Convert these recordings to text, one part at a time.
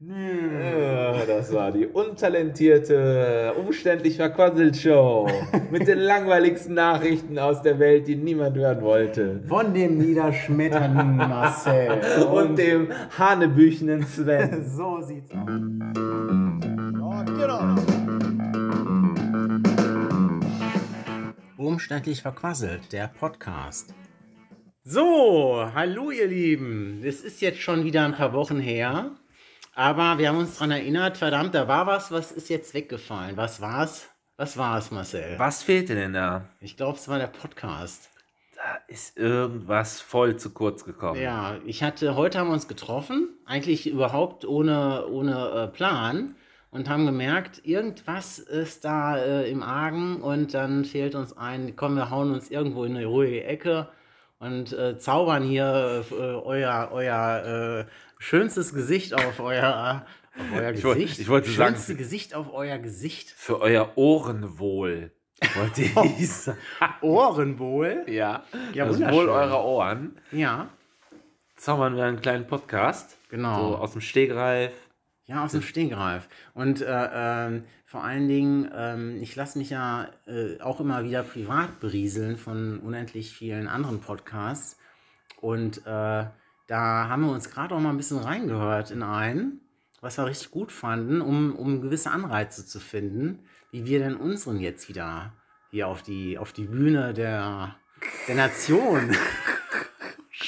Ja, das war die untalentierte, umständlich verquasselt Show mit den langweiligsten Nachrichten aus der Welt, die niemand hören wollte. Von dem niederschmetternden Marcel. Und, dem hanebüchenen Sven. so sieht's aus. Umständlich verquasselt, der Podcast. So, hallo ihr Lieben. Es ist jetzt schon wieder ein paar Wochen her, aber wir haben uns daran erinnert, verdammt, da war was, was ist jetzt weggefallen? Was war's? Was war es, Marcel? Was fehlte denn da? Ich glaube, es war der Podcast. Da ist irgendwas voll zu kurz gekommen. Ja, ich hatte, heute haben wir uns getroffen, eigentlich überhaupt ohne, ohne äh, Plan und haben gemerkt, irgendwas ist da äh, im Argen und dann fehlt uns ein, komm, wir hauen uns irgendwo in eine ruhige Ecke und äh, zaubern hier äh, euer, euer äh, schönstes Gesicht auf euer, auf euer Ich wollt- Gesicht. ich wollte sagen- Schönste Gesicht auf euer Gesicht. Für euer Ohrenwohl. Wollte ich sagen. Ohrenwohl. Ja, Ja, das. Wohl eurer Ohren. Ja, Zaubern wir einen kleinen Podcast. Genau. So aus dem Stegreif. Ja, aus dem Stegreif. Und äh, ähm, vor allen Dingen, ähm, ich lasse mich ja äh, auch immer wieder privat berieseln von unendlich vielen anderen Podcasts. Und äh, da haben wir uns gerade auch mal ein bisschen reingehört in einen, was wir richtig gut fanden, um, um gewisse Anreize zu finden, wie wir denn unseren jetzt wieder hier auf die, auf die Bühne der, der Nation.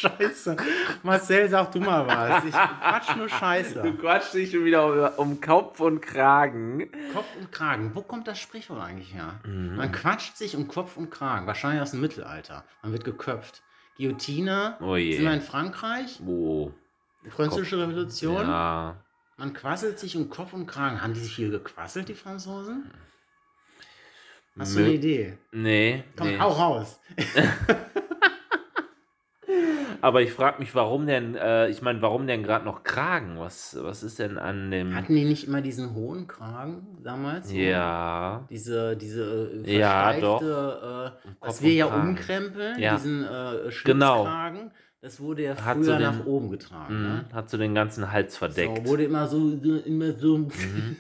Scheiße. Marcel, sag du mal was. Ich quatsch nur Scheiße. Du quatschst dich schon wieder um, um Kopf und Kragen. Kopf und Kragen. Wo kommt das Sprichwort eigentlich her? Mhm. Man quatscht sich um Kopf und Kragen. Wahrscheinlich aus dem Mittelalter. Man wird geköpft. Guillotine. Oh je. Sind wir in Frankreich? Oh. Die Französische Revolution. Ja. Man quasselt sich um Kopf und Kragen. Haben die sich viel gequasselt, die Franzosen? Hast du eine Idee? Nee. Komm, nee. hau raus. Aber ich frage mich, warum denn, äh, ich meine, warum denn gerade noch Kragen? Was, was ist denn an dem. Hatten die nicht immer diesen hohen Kragen damals? ja. Diese, diese äh, Ja, versteifte, äh, was wir ja umkrempeln, Ja. diesen äh, Genau. Schlitzkragen, das wurde ja früher so den- nach oben getragen. Ne? Mhm. Hat so den ganzen Hals verdeckt. So, wurde immer so, so immer so, Mhm.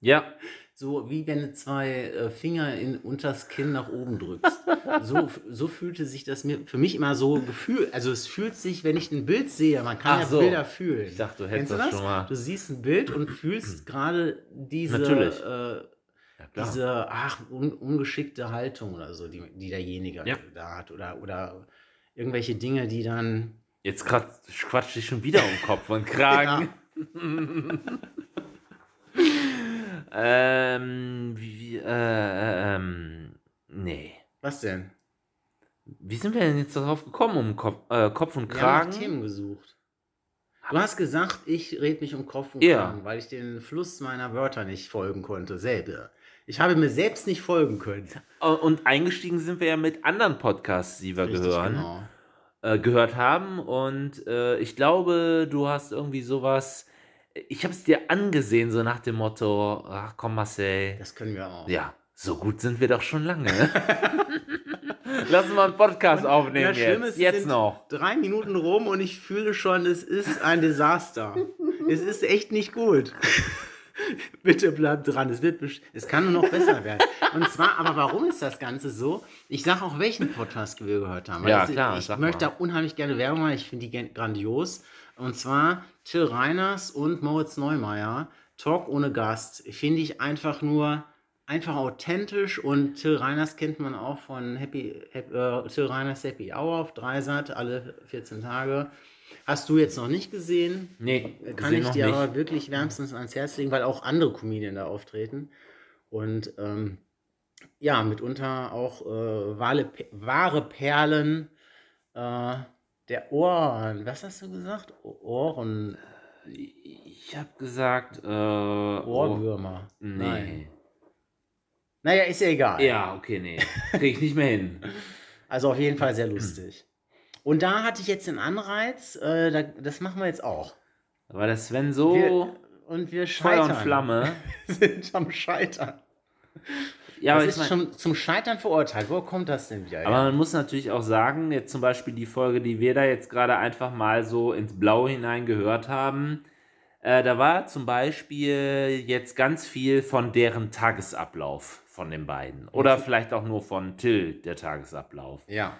Ja. so wie wenn du zwei äh, Finger in unters Kinn nach oben drückst. so, so fühlte sich das mir für mich immer so gefühlt. Also es fühlt sich, wenn ich ein Bild sehe, man kann Ach ja so. Bilder fühlen. Ich dachte, du hättest du das das? schon mal. Du siehst ein Bild und fühlst gerade diese, Natürlich. äh, Ja, diese ach, un, ungeschickte Haltung oder so, die, die derjenige Ja. da hat. Oder, oder irgendwelche Dinge, die dann. Jetzt quatscht dich schon wieder um Kopf und Kragen. ähm, wie, wie, äh, ähm, nee. Was denn? Wie sind wir denn jetzt darauf gekommen, um Kopf, äh, Kopf und Wir haben nach Kragen? Themen gesucht. Du hast gesagt, ich rede mich um Kopf und Ja. Kragen, weil ich den Fluss meiner Wörter nicht folgen konnte, selber. Ich habe mir selbst nicht folgen können. Äh, Und eingestiegen sind wir ja mit anderen Podcasts, die wir Richtig, gehören, genau. äh, gehört haben. Und äh, ich glaube, du hast irgendwie sowas. Ich habe es dir angesehen, so nach dem Motto: Ach komm, Marcel. Das können wir auch. Ja, so gut sind wir doch schon lange. Lass uns mal einen Podcast aufnehmen Ja, schlimm jetzt. ist, jetzt noch. Drei Minuten rum und ich fühle schon, es ist ein Desaster. es ist echt nicht gut. Bitte bleib dran. Es, wird, es kann nur noch besser werden. Und zwar, aber warum ist das Ganze so? Ich sage auch, welchen Podcast wir gehört haben. Weil Ja, es- klar, Ich möchte mal. da unheimlich gerne Werbung machen. Ich finde die grandios. Und zwar Till Reiners und Moritz Neumeier. Talk ohne Gast. Finde ich einfach nur einfach authentisch und Till Reiners kennt man auch von Happy, Happy äh, Till Reiners Happy Hour auf Dreisat alle 14 Tage. Hast du jetzt noch nicht gesehen? Nee, Kann ich dir aber wirklich wärmstens ans Herz legen, weil auch andere Comedien da auftreten. Und ähm, ja, mitunter auch äh, wahre, wahre Perlen äh, der Ohren. Was hast du gesagt? Ohren. Ich habe gesagt, äh, Ohrwürmer. Oh, Nein. nee. Naja, ist ja egal. Ja, okay, nee. Krieg ich nicht mehr hin. Also auf jeden Fall sehr lustig. Und da hatte ich jetzt den Anreiz, äh, da, das machen wir jetzt auch. Da war der Sven so Wir, und wir Feuer scheitern. und Flamme. Sind am Scheitern. Ja, aber das ich ist mein, schon zum Scheitern verurteilt. Wo kommt das denn wieder? Aber her? man muss natürlich auch sagen, jetzt zum Beispiel die Folge, die wir da jetzt gerade einfach mal so ins Blaue hinein gehört haben, Äh, da war zum Beispiel jetzt ganz viel von deren Tagesablauf von den beiden. Oder vielleicht auch nur von Till, der Tagesablauf. Ja.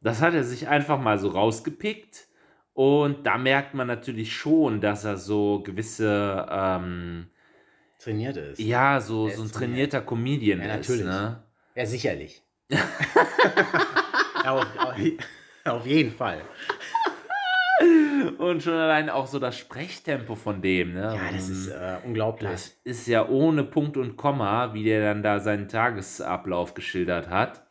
Das hat er sich einfach mal so rausgepickt. Und da merkt man natürlich schon, dass er so gewisse, ähm, Trainiert ist. ja, so, so ein ist trainierter Comedian Ja, ist. natürlich. Ne? Ja, sicherlich. auf, auf, auf jeden Fall. Und schon allein auch so das Sprechtempo von dem. Ne? Ja, das ist äh, unglaublich. das ist ja ohne Punkt und Komma, wie der dann da seinen Tagesablauf geschildert hat.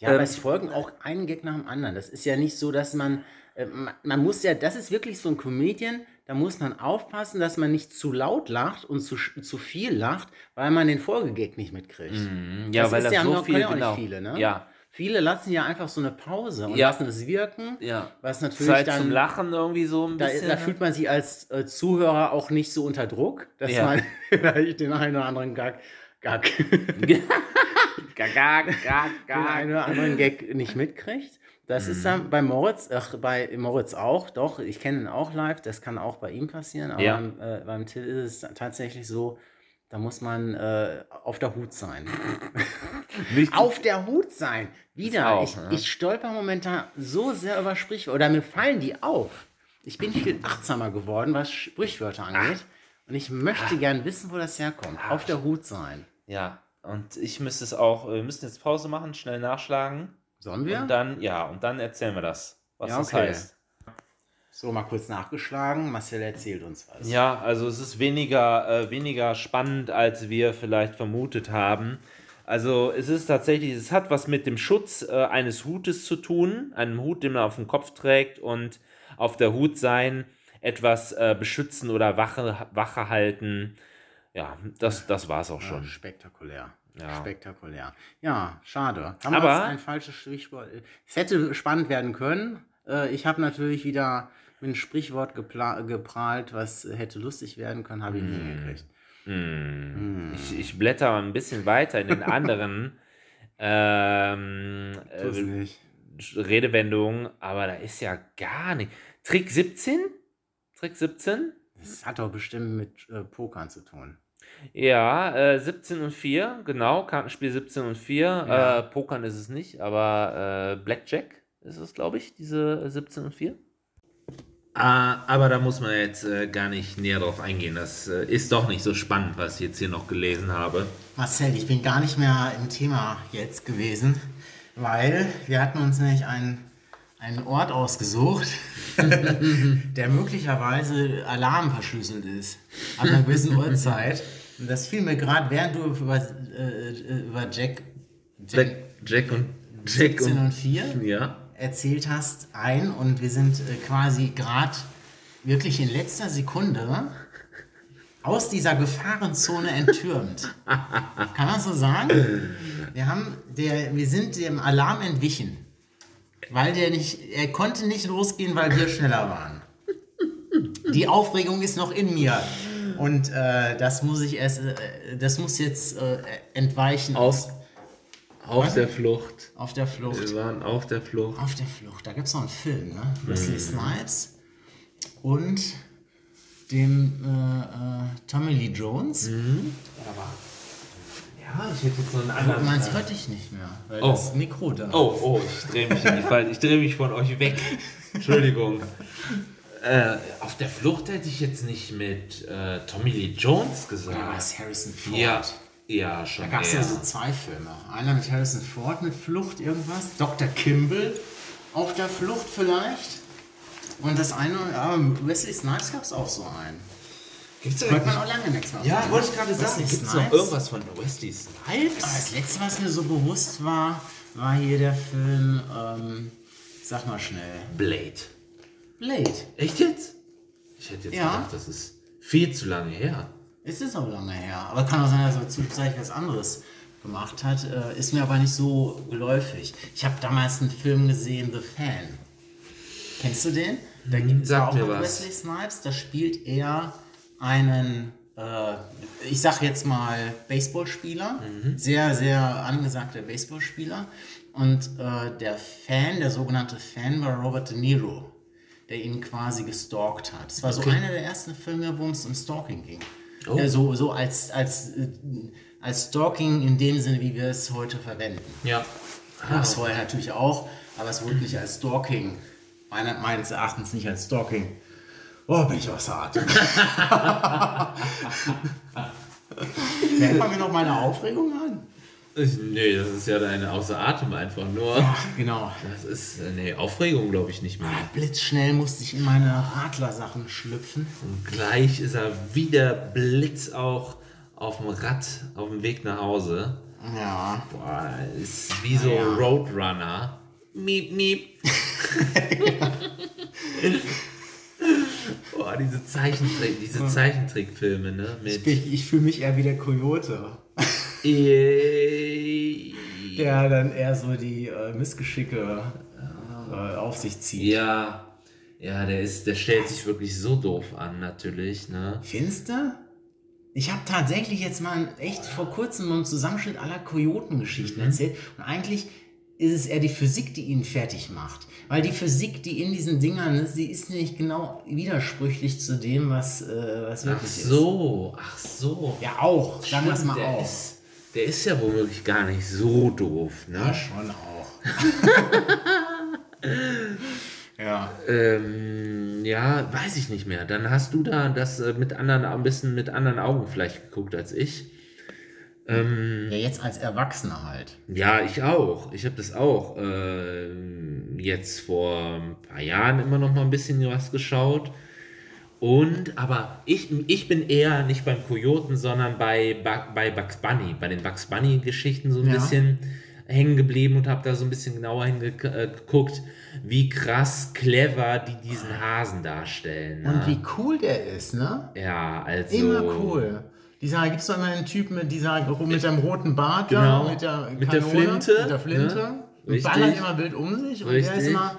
Ja, aber Ähm, es folgen auch ein Gag nach dem anderen. Das ist ja nicht so, dass man, äh, man, man muss ja, das ist wirklich so ein Comedian, da muss man aufpassen, dass man nicht zu laut lacht und zu, zu viel lacht, weil man den Folgegag nicht mitkriegt. Mhm. Ja, das weil ist das ja so viel, ja auch genau. nicht viele, ne? Ja, Viele lassen ja einfach so eine Pause und Ja. lassen es wirken, ja. was natürlich Zeit dann, zum Lachen irgendwie so ein da, bisschen. da ne? fühlt man sich als äh, Zuhörer auch nicht so unter Druck, dass Ja. man vielleicht den einen oder anderen Gag, Gag Gag, gag, gag, den gag. einen oder anderen Gag nicht mitkriegt. Das ist dann bei Moritz, ach, bei Moritz auch, doch, ich kenne ihn auch live, das kann auch bei ihm passieren, aber Ja. beim, äh, beim Till ist es tatsächlich so, da muss man äh, auf der Hut sein. Auf der Hut sein! Wieder, auch, ich, ne? ich stolper momentan so sehr über Sprichwörter, oder mir fallen die auf. Ich bin viel achtsamer geworden, was Sprichwörter angeht. Und ich möchte gern wissen, wo das herkommt. Auf der Hut sein. Ja, und ich müsste es auch, wir müssen jetzt Pause machen, schnell nachschlagen. Sollen wir? Und dann, ja, und dann erzählen wir das, was Ja, das okay. heißt. So, mal kurz nachgeschlagen. Marcel erzählt uns was. Ja, also es ist weniger, äh, weniger spannend, als wir vielleicht vermutet haben. Also es ist tatsächlich, es hat was mit dem Schutz äh, eines Hutes zu tun, einem Hut, den man auf dem Kopf trägt und auf der Hut sein, etwas äh, beschützen oder Wache, Wache halten. Ja, das, das war es auch Ja, schon. spektakulär. Ja. Spektakulär. Ja, schade. Haben Aber- wir ein falsches Sprichwort. Es hätte spannend werden können. Äh, Ich habe natürlich wieder mit einem Sprichwort geprahlt, was hätte lustig werden können, habe ich nie hingekriegt. Hm. Ich, ich blätter ein bisschen weiter in den anderen ähm, äh. Redewendungen, aber da ist ja gar nicht. Trick 17? Trick 17? Das hat doch bestimmt mit äh, Pokern zu tun. Ja, äh, 17 und 4, genau, Kartenspiel 17 und 4. Ja. Äh, Pokern ist es nicht, aber äh, Blackjack ist es, glaube ich, diese äh, 17 und 4. Ah, aber da muss man jetzt äh, gar nicht näher drauf eingehen. Das äh, ist doch nicht so spannend, was ich jetzt hier noch gelesen habe. Marcel, ich bin gar nicht mehr im Thema jetzt gewesen, weil wir hatten uns nämlich einen, einen Ort ausgesucht, der möglicherweise alarmverschlüsselt ist, ab einer gewissen Uhrzeit. Das fiel mir gerade, während du über, äh, über Jack, Jack Jack, Jack und Jack 17 und und 4 ja. erzählt hast ein und wir sind äh, quasi gerade wirklich in letzter Sekunde aus dieser Gefahrenzone enttürmt. Kann man so sagen? Wir, haben der, wir sind dem Alarm entwichen. Weil der nicht, er konnte nicht losgehen, weil wir schneller waren. Die Aufregung ist noch in mir. Und äh, das muss ich erst, äh, das muss jetzt äh, entweichen Auf, auf Was? der Flucht. auf der Flucht. Wir waren auf der Flucht. Auf der Flucht. Da gibt es noch einen Film, ne? Wesley Snipes und dem äh, äh, Tommy Lee Jones. Ja, ich hätte jetzt so einen Aber anderen. man hört dich nicht mehr, weil Oh. das Mikro da Oh, oh, ich drehe mich in die. Ich drehe mich von euch weg. Entschuldigung. Äh, auf der Flucht hätte ich jetzt nicht mit äh, Tommy Lee Jones Da gesagt. war es Harrison Ford. Ja, ja, schon. Da gab es ja so zwei Filme. Einer mit Harrison Ford mit Flucht irgendwas. Dr. Kimball auf der Flucht vielleicht. Und das eine, ja, Wesley Snipes gab es auch so einen. Gibt's da Hört man auch lange nichts mehr. Ja, wollte ich gerade sagen. Gibt es noch irgendwas von Wesley Ah, Snipes? Das letzte, was mir so bewusst war, war hier der Film, ähm, sag mal schnell, Blade. Blade. Echt jetzt? Ich hätte jetzt Ja. gedacht, das ist viel zu lange her. Es ist auch lange her, aber kann auch sein, dass er zwischenzeitlich was anderes gemacht hat. Äh, ist mir aber nicht so geläufig. Ich habe damals einen Film gesehen, The Fan. Kennst du den? Da gibt es auch mir mit was. Wesley Snipes. Da spielt er einen, äh, ich sag jetzt mal, Baseballspieler. Sehr, sehr angesagter Baseballspieler. Und äh, der Fan, der sogenannte Fan, war Robert De Niro. Der ihn quasi gestalkt hat. Es war so einer der ersten Filme, wo es um Stalking ging. Oh. Äh, so so als, als, äh, als Stalking in dem Sinne, wie wir es heute verwenden. Ja. Gab es vorher natürlich auch, aber es wurde nicht als Stalking, meiner, meines Erachtens nicht als Stalking. Oh, bin ich außer Atem. Merkt man mir noch meine Aufregung an? Nee, das ist ja deine außer Atem einfach nur. Genau. Das ist, nee, Aufregung glaube ich nicht mehr. Blitzschnell musste ich in meine Radlersachen schlüpfen. Und gleich ist er wieder Blitz auch auf dem Rad auf dem Weg nach Hause. Ja. Boah, ist wie so Ja. Roadrunner. Miep, miep. Boah, diese Zeichentrick, diese Zeichentrickfilme, ne? Mit Ich, ich fühle mich eher wie der Coyote, Der dann eher so die äh, Missgeschicke äh, auf sich zieht. Ja, ja, der ist, der stellt sich wirklich so doof an, natürlich, ne? Findest du? Ich habe tatsächlich jetzt mal echt vor kurzem einen Zusammenschnitt aller Kojotengeschichten erzählt. Und eigentlich ist es eher die Physik, die ihn fertig macht. Weil die Physik, die in diesen Dingern ist, sie ist nicht genau widersprüchlich zu dem, was, äh, was Ach wirklich ist. so, ach so. Ja, auch. Sagen wir es mal auch. Ist, der ist ja womöglich gar nicht so doof, ne? Ja, schon auch. ja. Ähm, ja, weiß ich nicht mehr. Dann hast du da das äh, mit anderen, ein bisschen mit anderen Augen vielleicht geguckt als ich. Ähm, Ja, jetzt als Erwachsener halt. ja, ich auch. Ich habe das auch ähm, jetzt vor ein paar Jahren immer noch mal ein bisschen was geschaut. Und, aber ich, ich bin eher nicht beim Kojoten, sondern bei, bei Bugs Bunny, bei den Bugs Bunny-Geschichten so ein Ja. bisschen hängen geblieben und habe da so ein bisschen genauer hingeguckt, wie krass clever die diesen Hasen darstellen. Ne? Und wie cool der ist, ne? Ja, also. Immer cool. Dieser, gibt's doch immer einen Typen mit dieser mit dem roten Bart Genau. da, mit der, Mit der Kanone, Flinte, Mit der Flinte. ne? Und Richtig. ballert immer wild um sich. Und der ist Richtig. immer.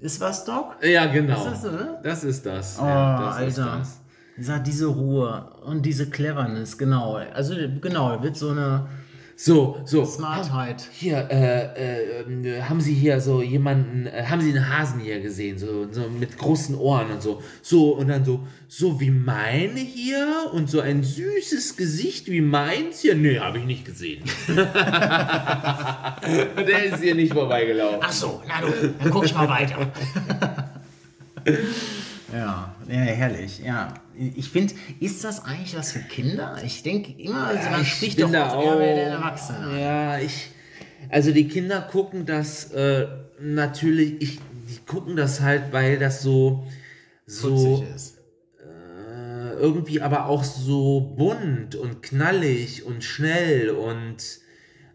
Ist was, Doc? Ja, genau. Ist das so, ne? Das ist das. Oh, ja, das ist Alter. das. Dieser, diese Ruhe und diese Cleverness, genau. Also, genau, wird so eine So, so. Smartheit. Hier, äh, äh, haben Sie hier so jemanden, äh, haben Sie einen Hasen hier gesehen, so, so mit großen Ohren und so. So, und dann so, so wie meine hier und so ein süßes Gesicht wie meins hier. Nee, habe ich nicht gesehen. Der ist hier nicht vorbeigelaufen. Ach so, na du, dann guck ich mal weiter. ja, ja, herrlich. Ja, ich finde, ist das eigentlich was für Kinder? Ich denke immer, also man ich spricht doch da bei den auch- Erwachsenen. Ja, ich. Also die Kinder gucken das äh, natürlich, ich, die gucken das halt, weil das so, so äh, irgendwie aber auch so bunt und knallig und schnell und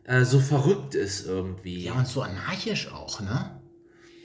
äh, so verrückt ist irgendwie. Ja, und so anarchisch auch, ne?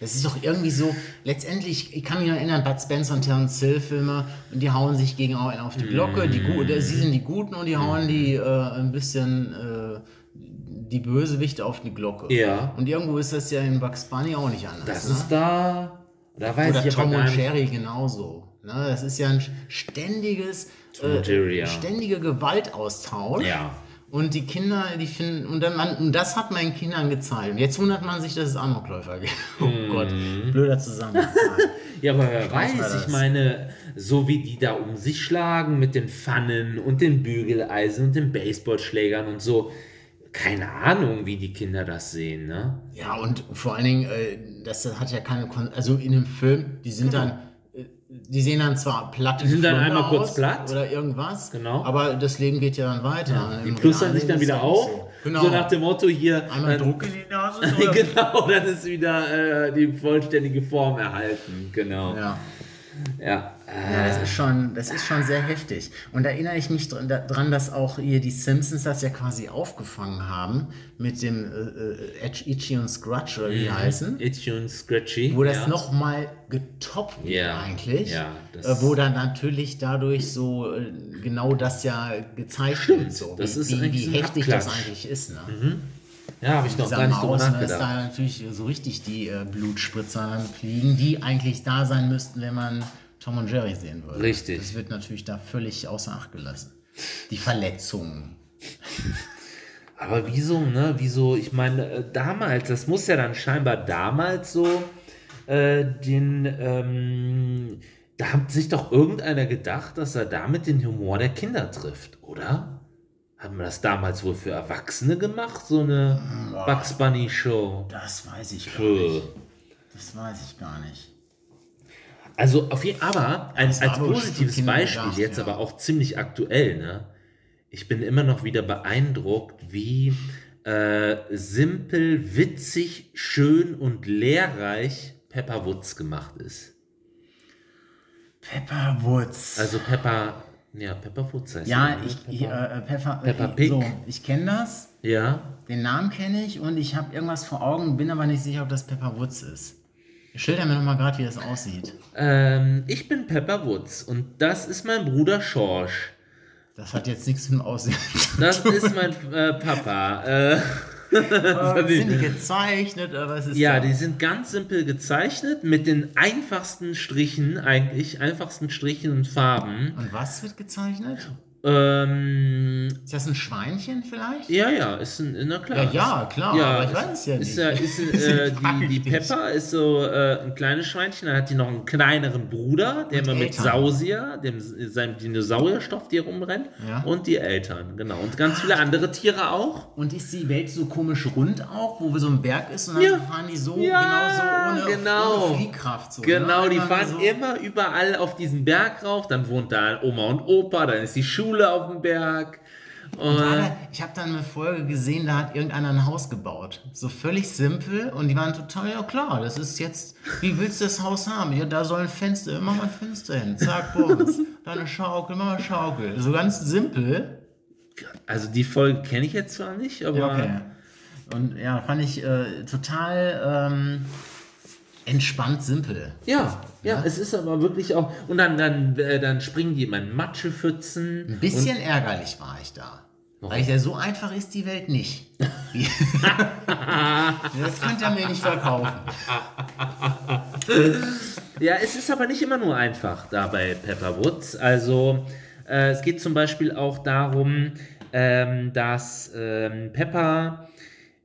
Das ist doch irgendwie so, letztendlich, ich kann mich noch erinnern, Bud Spencer und Terence Hill Filme, und die hauen sich gegen einen auf die Glocke, die Gu Mm. sie sind die Guten und die hauen die äh, ein bisschen, äh, die Bösewichte auf die Glocke. Ja. Und irgendwo ist das ja in Bugs Bunny auch nicht anders. das ne? ist da. Da weiß Oder ich Tom und nicht. Jerry genauso. Ne? Das ist ja ein ständiges, äh, Tom und Jerry, ja. ständige Gewaltaustausch. Ja. Und die Kinder, die finden, und, dann man, und das hat man den Kindern gezeigt. Und jetzt wundert man sich, dass es Amokläufer gibt. Oh Mhm. Gott, blöder Zusammenhang. Ja, aber wer weiß weiß, ich meine, so wie die da um sich schlagen mit den Pfannen und den Bügeleisen und den Baseballschlägern und so. Keine Ahnung, wie die Kinder das sehen, ne? ja, und vor allen Dingen, äh, das hat ja keine, Kon also in dem Film, die sind dann, äh, die sehen dann zwar platt. Die sind dann einmal kurz aus platt. Oder irgendwas. Genau. Aber das Leben geht ja dann weiter. Die Im plustern sich dann wieder ja auf. So. Genau. So nach dem Motto hier. Einmal äh, Druck in die Nase. Genau, dann ist wieder äh, die vollständige Form erhalten. Genau. Ja. Ja. Ja, das ist schon, das ist schon sehr heftig. Und da erinnere ich mich dran, dran, dass auch hier die Simpsons das ja quasi aufgefangen haben mit dem äh, äh, Itchy und Scratch oder wie die heißen. Itchy und Scratchy. Wo das Mhm. ja. noch mal getoppt wird Ja, eigentlich. ja, das- äh, wo dann natürlich dadurch so äh, genau das ja gezeigt wird. So, das wie, ist wie, wie heftig das Abklatsch. eigentlich ist. Ne? Ja, habe ich noch gar nicht drüber ne, dass nachgedacht. da natürlich so richtig die äh, Blutspritzer dann fliegen, die eigentlich da sein müssten, wenn man Tom und Jerry sehen würde. Richtig. Das wird natürlich da völlig außer Acht gelassen. Die Verletzungen. Aber wieso, ne? Wieso, ich meine, äh, damals, das muss ja dann scheinbar damals so äh, den, ähm, da hat sich doch irgendeiner gedacht, dass er damit den Humor der Kinder trifft, oder? Haben wir das damals wohl für Erwachsene gemacht, so eine Bugs Bunny Show? Das weiß ich gar nicht. Das weiß ich gar nicht. Also auf jeden aber ein, als aber positives Beispiel, gedacht, jetzt ja. aber auch ziemlich aktuell, ne? Ich bin immer noch wieder beeindruckt, wie äh, simpel, witzig, schön und lehrreich Pepper Woods gemacht ist. Pepper Woods. Also Pepper, ja, Pepper Woods heißt ja, ich, ich, Pepper. äh, Pepper, Peppa äh, Pig. So, ich kenne das. ja, Den Namen kenne ich und ich habe irgendwas vor Augen, bin aber nicht sicher, ob das Pepper Woods ist. Schilder mir noch mal gerade, wie das aussieht. ähm, ich bin Pepper Woods und das ist mein Bruder Schorsch. Das hat jetzt nichts mit dem Aussehen. Das ist mein äh, Papa. Äh, sind die gezeichnet oder was ist Ja, da? die sind ganz simpel gezeichnet mit den einfachsten Strichen, eigentlich einfachsten Strichen und Farben. Und was wird gezeichnet? Ähm, Ist das ein Schweinchen vielleicht? ja, ja, ist ein, na klar. Ja, ja, klar, aber ich weiß es ja Ist, nicht. ja- ist, äh, Deswegen frag die, die. Pepper ist so äh, ein kleines Schweinchen, dann hat die noch einen kleineren Bruder, der Und immer mit Eltern. Sausier, dem seinem Dinosaurierstoff, die rumrennt, Ja. und die Eltern, genau. Und ganz viele andere Tiere auch. Und ist die Welt so komisch rund auch, wo so ein Berg ist und dann Ja. fahren die so Ja, genau so ohne, genau. ohne Fliehkraft so. Genau, ne? die fahren so. immer überall auf diesen Berg rauf, dann wohnt da Oma und Opa, dann ist die Schule auf dem Berg. Und Gerade, ich habe dann eine Folge gesehen, da hat irgendeiner ein Haus gebaut. So völlig simpel und die waren total, ja klar, das ist jetzt, wie willst du das Haus haben? Ja, da soll ein Fenster, mach mal ein Fenster hin, zack, bums. Dann eine Schaukel, mach mal eine Schaukel. So ganz simpel. also die Folge kenne ich jetzt zwar nicht, aber Ja, okay. Und ja, fand ich äh, total ähm, entspannt simpel. ja, ja, es ist aber wirklich auch. Und dann, dann, äh, dann springen die immer in Matschepfützen. Ein bisschen ärgerlich war ich da. Weil ich ja so einfach ist die Welt nicht. Das könnt ihr mir nicht verkaufen. Ja, es ist aber nicht immer nur einfach da bei Pepper Woods. Also äh, es geht zum Beispiel auch darum, ähm, dass ähm, Pepper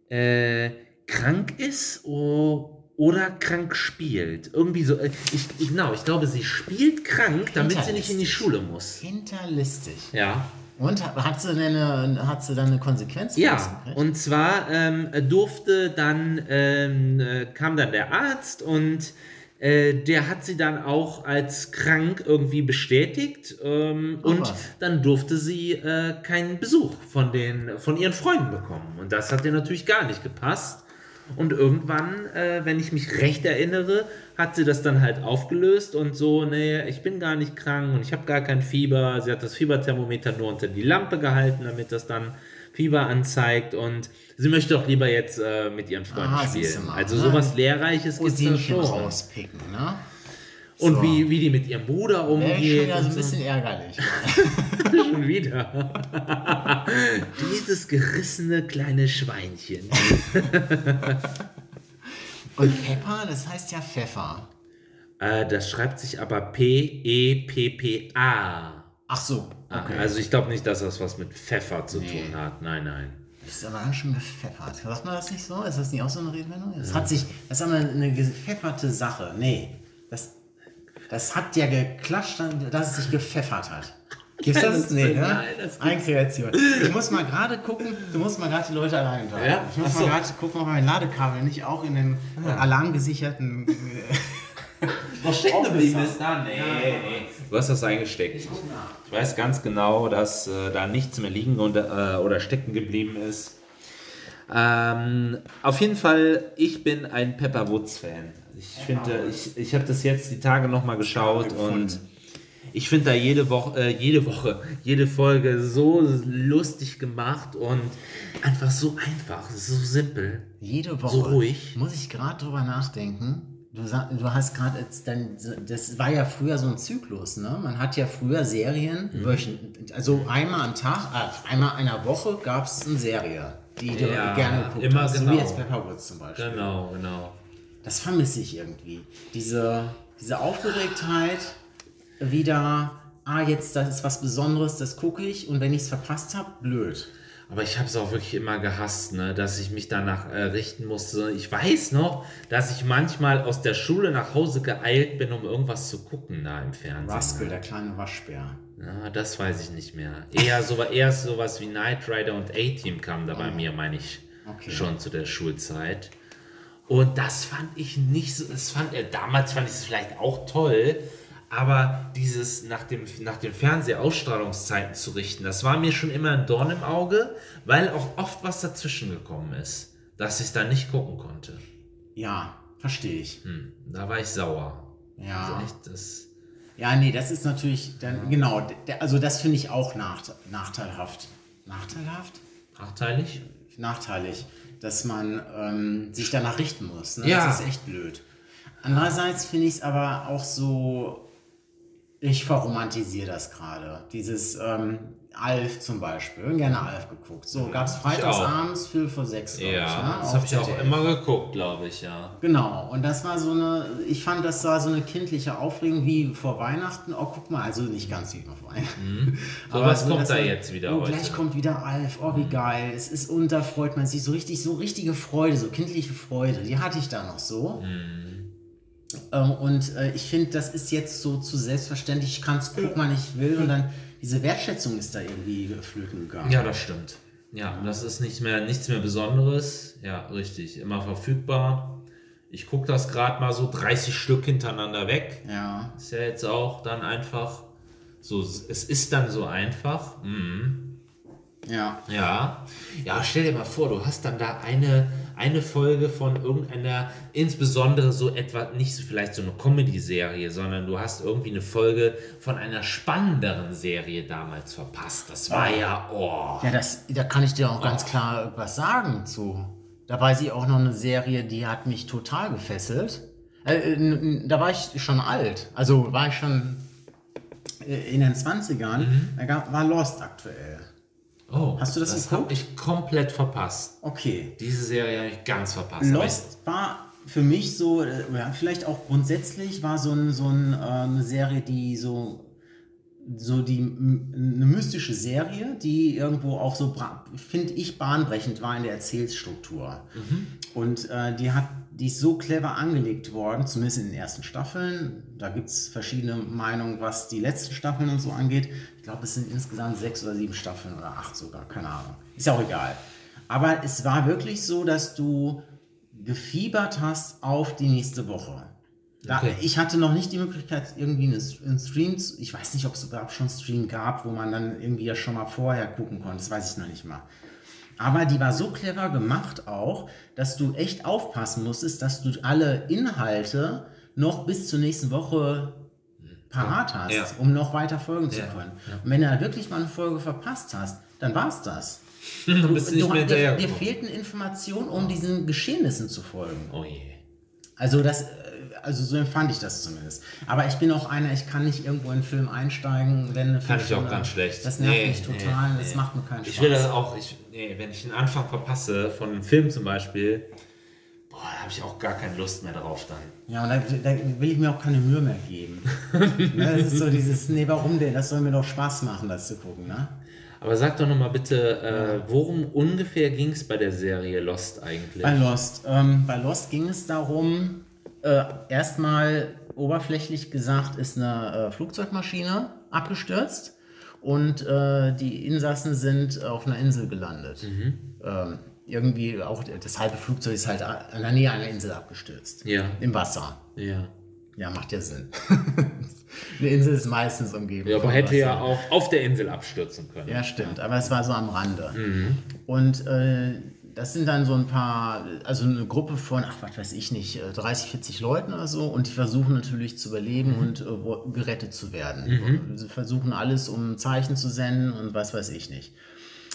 äh, krank ist o- oder krank spielt. Irgendwie so. Äh, ich, genau, ich glaube, sie spielt krank, damit sie nicht in die. Schule muss. Hinterlistig. Ja. Und hat, sie denn eine, hat sie dann eine Konsequenz? Ja, und zwar ähm, durfte dann, ähm, äh, kam dann der Arzt und äh, der hat sie dann auch als krank irgendwie bestätigt ähm, und was. dann durfte sie äh, keinen Besuch von, den, von ihren Freunden bekommen. Und das hat ihr natürlich gar nicht gepasst. Und irgendwann, äh, wenn ich mich recht erinnere, hat sie das dann halt aufgelöst und so, nee, ich bin gar nicht krank und ich habe gar kein Fieber. Sie hat das Fieberthermometer nur unter die Lampe gehalten, damit das dann Fieber anzeigt und sie möchte auch lieber jetzt äh, mit ihren Freunden Ah, spielen. mal, Also ne? sowas Lehrreiches gibt es schon. rauspicken, ne? Und So. wie, wie die mit ihrem Bruder Wäre umgeht. schon ja so ein bisschen ärgerlich. Schon wieder. Dieses gerissene kleine Schweinchen. Und Pepper, das heißt ja Pfeffer. Äh, das schreibt sich aber E P-E-P-P-A. Ach so, Ah, okay. Also ich glaube nicht, dass das was mit Pfeffer zu Nee. tun hat. Nein, nein. Das ist aber ganz schön gepfeffert. Sagt man das nicht so? Ist das nicht auch so eine Redewendung? Das hat sich, das ist aber eine gepfefferte Sache. Nee, das, das hat ja geklatscht, dass es sich gepfeffert hat. Gibt's das? das- nee, ne? nein, das Einkreation. Ich muss mal gerade gucken, du musst mal gerade die Leute allein unterhalten. Ja? Ich muss Ach mal gerade gucken, ob mein Ladekabel nicht auch in dem äh, alarmgesicherten. äh, Noch stecken geblieben ist da? Nee, nee. Du hast das eingesteckt. Ich weiß ganz genau, dass äh, da nichts mehr liegen und, äh, oder stecken geblieben ist. Ähm, auf jeden Fall, ich bin ein Pepper Woods Fan. Ich finde, ich, ich habe das jetzt die Tage nochmal geschaut und ich finde da jede Woche, äh, jede Woche, jede Folge so lustig gemacht und einfach so einfach, so simpel. Jede Woche So ruhig. muss ich gerade drüber nachdenken. Du, sag, du hast gerade jetzt dann, das war ja früher so ein Zyklus, ne? Man hat ja früher Serien, Mhm. also einmal am Tag, äh, einmal einer Woche gab es eine Serie, die du Ja, gerne geguckt immer hast. So genau. wie jetzt Pepperwoods zum Beispiel. Genau, genau. Das vermisse ich irgendwie. Diese, diese Aufgeregtheit, wieder, ah, jetzt, das ist was Besonderes, das gucke ich und wenn ich es verpasst habe, blöd. Aber ich habe es auch wirklich immer gehasst, ne, dass ich mich danach äh, richten musste. Ich weiß noch, dass ich manchmal aus der Schule nach Hause geeilt bin, um irgendwas zu gucken da im Fernsehen. Rascal, der kleine Waschbär. Ja, das weiß ich nicht mehr. Eher, so, eher sowas wie Knight Rider und A-Team kam da bei mir, meine ich, Okay. schon zu der Schulzeit. Und das fand ich nicht so, das fand, äh, damals fand ich es vielleicht auch toll, aber dieses nach dem, nach den Fernsehausstrahlungszeiten zu richten, das war mir schon immer ein Dorn im Auge, weil auch oft was dazwischen gekommen ist, dass ich es dann nicht gucken konnte. Ja, verstehe ich. Hm, da war ich sauer. Ja. Also echt, das, Ja, nee, das ist natürlich dann, genau, also das finde ich auch nachte, nachteilhaft. Nachteilhaft? nachteilig? Nachteilig, dass man ähm, sich danach richten muss. Ne? Ja. Das ist echt blöd. Andererseits finde ich es aber auch so, ich verromantisiere das gerade. Dieses ähm, Alf zum Beispiel, gerne Alf geguckt. So, gab es freitagsabends für vor sechs, glaub ich, Ja, ne? das habe ich auch immer geguckt, glaube ich, ja. Genau, und das war so eine, ich fand, das war so eine kindliche Aufregung wie vor Weihnachten. Oh, guck mal, also nicht ganz wie vor Weihnachten. So was so, kommt da jetzt wieder oh, heute. Gleich kommt wieder Alf, oh, wie geil. Es ist, und da freut man sich so richtig, so richtige Freude, so kindliche Freude, die hatte ich da noch so. Ähm, und äh, ich finde, das ist jetzt so zu selbstverständlich, ich kann es gucken, wann ich will, und dann diese Wertschätzung ist da irgendwie flöten gegangen. Ja, das stimmt. Ja, das ist nicht mehr, nichts mehr Besonderes. Ja, richtig. Immer verfügbar. Ich gucke das gerade mal so 30 Stück hintereinander weg. Ja. Ist ja jetzt auch dann einfach so, es ist dann so einfach. Mhm. Ja. Ja. Ja, stell dir mal vor, du hast dann da eine, eine Folge von irgendeiner, insbesondere so etwa, nicht so vielleicht so eine Comedy-Serie, sondern du hast irgendwie eine Folge von einer spannenderen Serie damals verpasst. Das war ja, oh. Ja, das, da kann ich dir auch ganz klar was sagen zu. Da weiß ich auch noch eine Serie, die hat mich total gefesselt. Äh, n- da war ich schon alt. Also war ich schon äh, in den 20ern. Da gab, war Lost aktuell. Oh, Hast du das das geguckt? habe ich komplett verpasst. Okay. Diese Serie habe ich ganz verpasst. Lost war für mich so, äh, ja, vielleicht auch grundsätzlich, war so, ein, so ein, äh, eine Serie, die so so die eine mystische Serie, die irgendwo auch so finde ich bahnbrechend war in der Erzählstruktur. Und äh, die hat die ist so clever angelegt worden, zumindest in den ersten Staffeln. Da gibt es verschiedene Meinungen, was die letzten Staffeln und so angeht. Ich glaube, es sind insgesamt sechs oder sieben Staffeln oder acht sogar, keine Ahnung. Ist ja auch egal. Aber es war wirklich so, dass du gefiebert hast auf die nächste Woche. Da, Okay. Ich hatte noch nicht die Möglichkeit, irgendwie einen Stream, zu, ich weiß nicht, ob es überhaupt schon einen Stream gab, wo man dann irgendwie ja schon mal vorher gucken konnte, das weiß ich noch nicht mal. Aber die war so clever gemacht auch, dass du echt aufpassen musstest, dass du alle Inhalte noch bis zur nächsten Woche parat hast, Ja. um noch weiter folgen zu Ja, können. Und wenn du da wirklich mal eine Folge verpasst hast, dann war es das. bist du nicht mehr dir, dir fehlten Informationen, um diesen Geschehnissen zu folgen. Oh je. Also das, also so empfand ich das zumindest. Aber ich bin auch einer, ich kann nicht irgendwo in einen Film einsteigen, wenn eine Kann ich auch ganz schlecht. Das nervt Nee, mich total, nee, das nee. macht mir keinen Spaß. Ich will das auch, ich, nee, wenn ich den Anfang verpasse von einem Film zum Beispiel, boah, da habe ich auch gar keine Lust mehr drauf dann. Ja, und da, da will ich mir auch keine Mühe mehr geben. ne, das ist so dieses, nee, warum denn? Das soll mir doch Spaß machen, das zu gucken, ne? Aber sag doch nochmal bitte, äh, worum ungefähr ging es bei der Serie Lost eigentlich? Bei Lost. Ähm, bei Lost ging es darum, äh, erstmal oberflächlich gesagt, ist eine äh, Flugzeugmaschine abgestürzt und äh, die Insassen sind auf einer Insel gelandet. Ähm, irgendwie auch das halbe Flugzeug ist halt an der Nähe einer Insel abgestürzt. Ja. Im Wasser. Ja. Ja, macht ja Sinn. eine Insel ist meistens umgeben. Ja, aber hätte Wasser. ja auch auf der Insel abstürzen können. Ja, stimmt, aber es war so am Rande. Und äh, das sind dann so ein paar, also eine Gruppe von, ach, was weiß ich nicht, äh, 30, 40 Leuten oder so und die versuchen natürlich zu überleben und äh, gerettet zu werden. Sie versuchen alles, um Zeichen zu senden und was weiß ich nicht.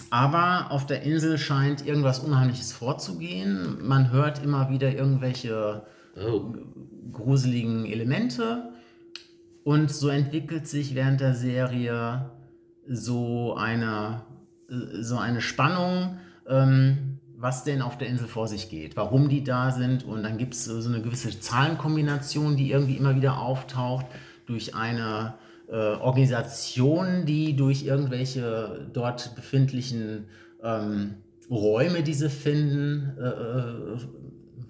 Aber auf der Insel scheint irgendwas Unheimliches vorzugehen. Man hört immer wieder irgendwelche Oh. gruseligen Elemente. Und so entwickelt sich während der Serie so eine, äh, so eine Spannung, ähm, was denn auf der Insel vor sich geht, warum die da sind. Und dann gibt es so eine gewisse Zahlenkombination, die irgendwie immer wieder auftaucht durch eine äh, Organisation, die durch irgendwelche dort befindlichen ähm, Räume, die sie finden. Äh, äh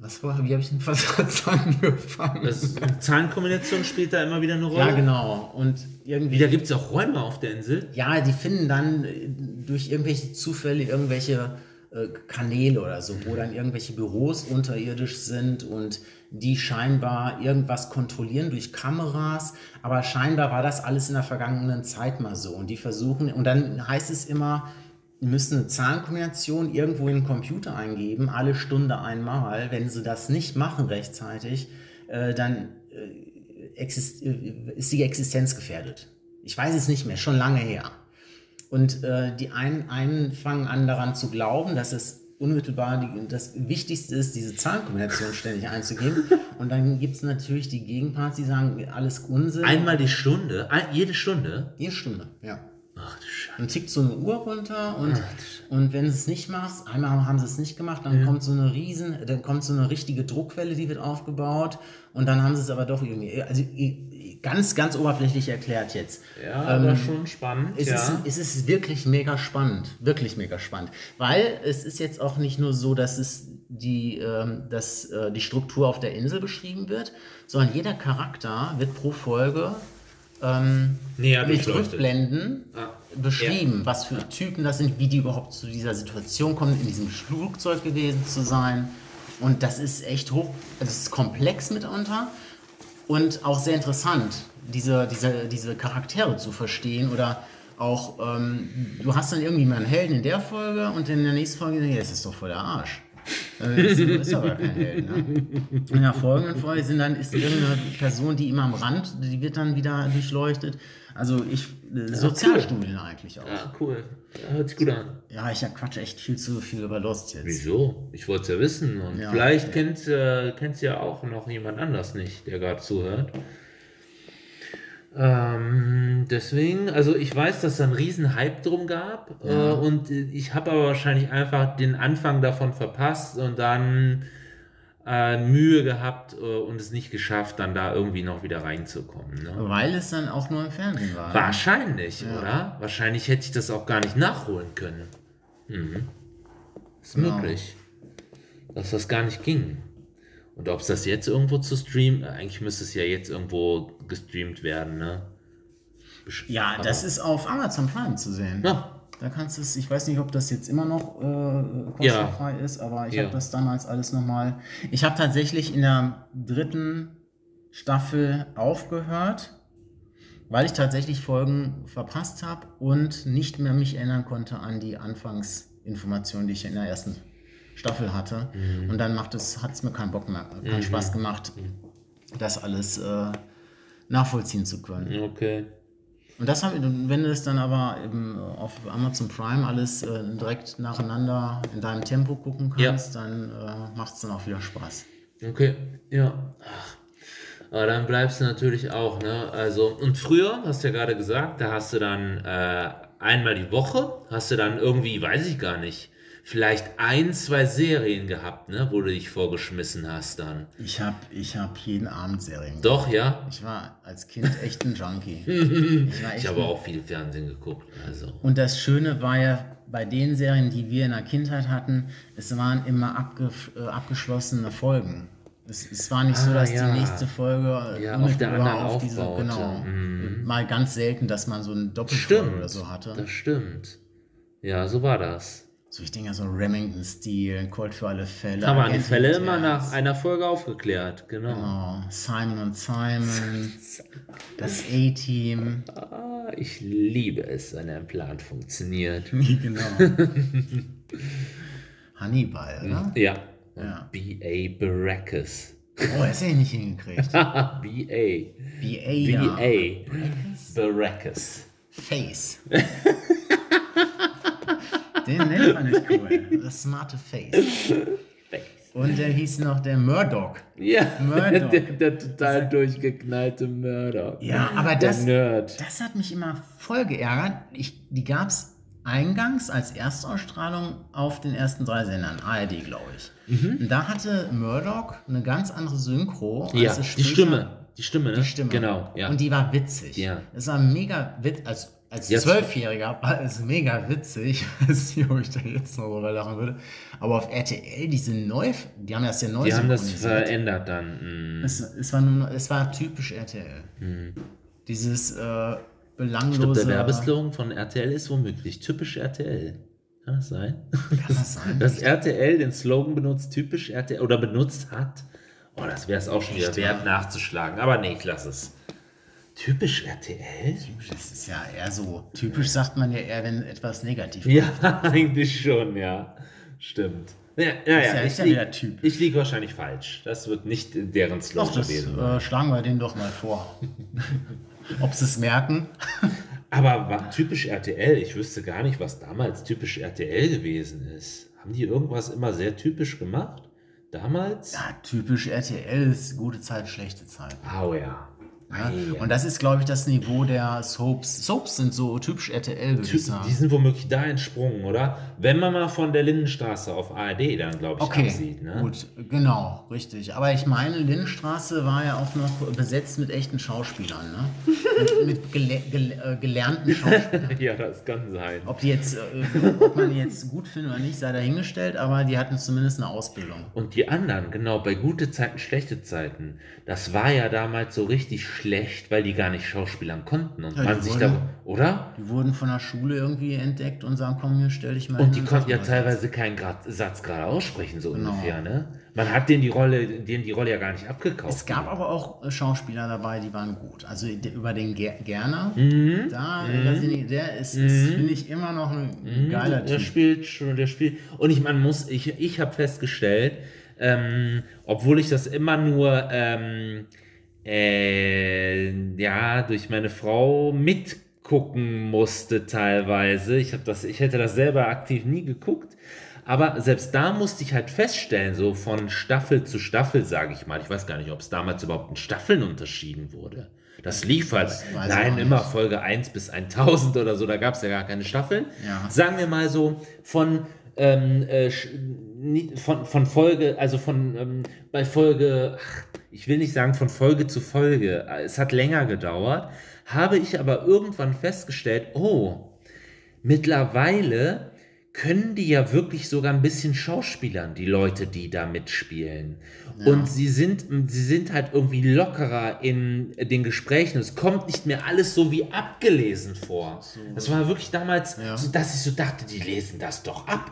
was war, wie habe ich den Versatz angefangen? Das, Zahlenkombination spielt da immer wieder eine Rolle. Ja, genau. Und irgendwie. Da gibt es auch Räume auf der Insel. Ja, die finden dann äh, durch irgendwelche Zufälle irgendwelche äh, Kanäle oder so, wo dann irgendwelche Büros unterirdisch sind und die scheinbar irgendwas kontrollieren durch Kameras, aber scheinbar war das alles in der vergangenen Zeit mal so und die versuchen und dann heißt es immer, müssen eine Zahlenkombination irgendwo in den Computer eingeben, alle Stunde einmal. Wenn sie das nicht machen rechtzeitig, äh, dann äh, äh, ist die Existenz gefährdet. Ich weiß es nicht mehr, schon lange her. Und äh, die einen, einen fangen an daran zu glauben, dass es unmittelbar die, das Wichtigste ist, diese Zahlenkombination ständig einzugeben. Und dann gibt es natürlich die Gegenparts, die sagen, alles Unsinn. Einmal die Stunde? Jede Stunde? Jede Stunde, ja. Ach du Scheiße. Dann tickt so eine Uhr runter und, und wenn du es nicht machst, einmal haben sie es nicht gemacht, dann ja. kommt so eine riesen, dann kommt so eine richtige Druckwelle, die wird aufgebaut und dann haben sie es aber doch irgendwie, also ganz, ganz oberflächlich erklärt jetzt. Ja, ähm, aber schon spannend. Es, ja. ist, es ist wirklich mega spannend, wirklich mega spannend, weil es ist jetzt auch nicht nur so, dass es die, ähm, dass, äh, die Struktur auf der Insel beschrieben wird, sondern jeder Charakter wird pro Folge ähm, Näher mit Rückblenden ah, beschrieben, ja. was für Typen das sind, wie die überhaupt zu dieser Situation kommen, in diesem Flugzeug gewesen zu sein. Und das ist echt hoch, das ist komplex mitunter und auch sehr interessant, diese, diese, diese Charaktere zu verstehen oder auch, ähm, du hast dann irgendwie mal einen Helden in der Folge und in der nächsten Folge, das ist doch voll der Arsch. Das ist aber kein Held. Ne? In der folgenden Folge sind dann, ist irgendeine Person, die immer am Rand, die wird dann wieder durchleuchtet. Also ich, äh, Sozialstudien cool. eigentlich auch. Ja, cool. Ja, hört sich gut an. Ja, ich quatsche echt viel zu viel über Lost jetzt. Wieso? Ich wollte es ja wissen. Und ja, vielleicht okay. kennt äh, ja auch noch jemand anders nicht, der gerade zuhört. Ähm, deswegen, also ich weiß, dass da einen riesen Hype drum gab ja. äh, und ich habe aber wahrscheinlich einfach den Anfang davon verpasst und dann äh, Mühe gehabt äh, und es nicht geschafft, dann da irgendwie noch wieder reinzukommen. Ne? Weil es dann auch nur im Fernsehen war. Wahrscheinlich, ja. oder? Wahrscheinlich hätte ich das auch gar nicht nachholen können. Mhm. Ist genau. möglich, dass das gar nicht ging. Und ob es das jetzt irgendwo zu streamen, äh, eigentlich müsste es ja jetzt irgendwo gestreamt werden, ne? Ja, Aber das ist auf Amazon Prime zu sehen. Ja. Da kannst du es, ich weiß nicht, ob das jetzt immer noch äh, kostenfrei ja. ist, aber ich ja. habe das damals alles nochmal. Ich habe tatsächlich in der dritten Staffel aufgehört, weil ich tatsächlich Folgen verpasst habe und nicht mehr mich erinnern konnte an die Anfangsinformationen, die ich in der ersten Staffel hatte. Mhm. Und dann macht es, hat es mir keinen Bock mehr, keinen mhm. Spaß gemacht, mhm. das alles äh, nachvollziehen zu können. Okay. Und das haben, wenn du es dann aber eben auf Amazon Prime alles äh, direkt nacheinander in deinem Tempo gucken kannst, ja. dann äh, macht es dann auch wieder Spaß. Okay, ja. Ach. Aber dann bleibst du natürlich auch, ne? Also, und früher, hast du ja gerade gesagt, da hast du dann äh, einmal die Woche, hast du dann irgendwie, weiß ich gar nicht, vielleicht ein, zwei Serien gehabt, ne, wo du dich vorgeschmissen hast dann. Ich habe ich hab jeden Abend Serien Doch, ja? Ich war als Kind echt ein Junkie. ich, ich habe auch viel Fernsehen geguckt. Also. Und das Schöne war ja bei den Serien, die wir in der Kindheit hatten, es waren immer abge, äh, abgeschlossene Folgen. Es, es, war nicht ah, so, dass ja. die nächste Folge ja, auf der anderen auf diese, genau, mm. mal ganz selten, dass man so eine Doppelfolge oder so hatte. Das stimmt. Ja, so war das. So, ich denke, so Remington-Stil, Colt für alle Fälle. Aber die Fälle immer nach einer Folge aufgeklärt, genau. genau. Simon und Simon, das A-Team. Ah, ich liebe es, wenn ein Plan funktioniert. genau. Hannibal, oder? Ja. ja. B.A. Baracus. Oh, er ist ja nicht hingekriegt. B.A. B.A. B.A. Baracus. Face. Den nennt man nicht cool. Das smarte Face. Und der hieß noch der Murdoch. Ja, Murdoch. Der, der total durchgeknallte Murdoch. Ja, aber das, das hat mich immer voll geärgert. Ich, die gab es eingangs als Erstausstrahlung auf den ersten drei Sendern, ARD, glaube ich. Mhm. Und da hatte Murdoch eine ganz andere Synchro. Ja, die Stimme. Die Stimme, ne? Die Stimme. Genau, ja. Und die war witzig. Ja. Es war mega witzig. Also als Zwölfjähriger war es mega witzig. Ich weiß nicht, ob ich da jetzt noch drüber lachen würde. Aber auf RTL, diese neu, die haben das ja neu Die haben das verändert dann. mm. Es, es, war nur, es war typisch RTL. Dieses äh, belanglose. der Werbeslogan von RTL ist womöglich typisch RTL. Kann das sein? Kann das sein? Dass RTL den Slogan benutzt, typisch RTL oder benutzt hat. Oh, das wäre es auch schon wieder wert nachzuschlagen. Aber nee, ich lasse es. Typisch RTL? Das ist ja eher so. Typisch sagt man ja eher, wenn etwas negativ Ja, eigentlich schon, ja. Stimmt. Ja, ja, ja, ja- ich, ist ja lieg, ich liege wahrscheinlich falsch. Das wird nicht deren Slogan Doch, das gewesen äh, schlagen wir denen doch mal vor. Ob sie es merken? Aber war typisch RTL, ich wüsste gar nicht, was damals typisch RTL gewesen ist. Haben die irgendwas immer sehr typisch gemacht? Damals? Ja, typisch RTL ist gute Zeit, schlechte Zeit. Oh ja. Ja? Und das ist, glaube ich, das Niveau der Soaps. Soaps sind so typisch RTL, würde ich Die sagen. sind womöglich da entsprungen, oder? Wenn man mal von der Lindenstraße auf ARD dann, glaube ich, Okay, absieht. Ne? gut, genau, richtig. Aber ich meine, Lindenstraße war ja auch noch besetzt mit echten Schauspielern, ne? mit mit gele gele äh, gelernten Schauspielern. Ja, das kann sein. Ob, die jetzt, äh, ob man die jetzt gut findet oder nicht, sei dahingestellt, aber die hatten zumindest eine Ausbildung. Und die anderen, genau, bei gute Zeiten, schlechte Zeiten, das war ja damals so richtig schlecht, weil die gar nicht schauspielern konnten. Und Ja, man die sich wurden- da, oder? Die wurden von der Schule irgendwie entdeckt und sagen, komm hier, stell dich mal Und die konnten ja teilweise keinen Grad, Satz gerade aussprechen, so Genau. ungefähr, ne? Man hat denen die Rolle, denen die Rolle ja gar nicht abgekauft. Es gab aber auch äh, Schauspieler dabei, die waren gut. Also über den Ger Gerner, Mhm. da, die, der ist, ist finde ich, immer noch ein geiler der Typ. spielt schon, der spielt. Und ich, man muss, ich, ich habe festgestellt, ähm, obwohl ich das immer nur, ähm, äh, ja, durch meine Frau mitgucken musste teilweise. Ich das, ich hätte das selber aktiv nie geguckt. Aber selbst da musste ich halt feststellen, so von Staffel zu Staffel, sage ich mal. Ich weiß gar nicht, ob es damals überhaupt in Staffeln unterschieden wurde. Das lief halt. auch Nein, immer Folge 1 bis 1000 oder so, da gab es ja gar keine Staffeln. Ja. Sagen wir mal so, von, ähm, äh, von, von Folge, also von ähm, bei Folge, ach, ich will nicht sagen von Folge zu Folge, äh, es hat länger gedauert, habe ich aber irgendwann festgestellt, oh, mittlerweile können die ja wirklich sogar ein bisschen schauspielern, die Leute, die da mitspielen. Und sie sind, sie sind halt irgendwie lockerer in den Gesprächen. Es kommt nicht mehr alles so wie abgelesen vor. Das war wirklich damals, Ja. so, dass ich so dachte, die lesen das doch ab.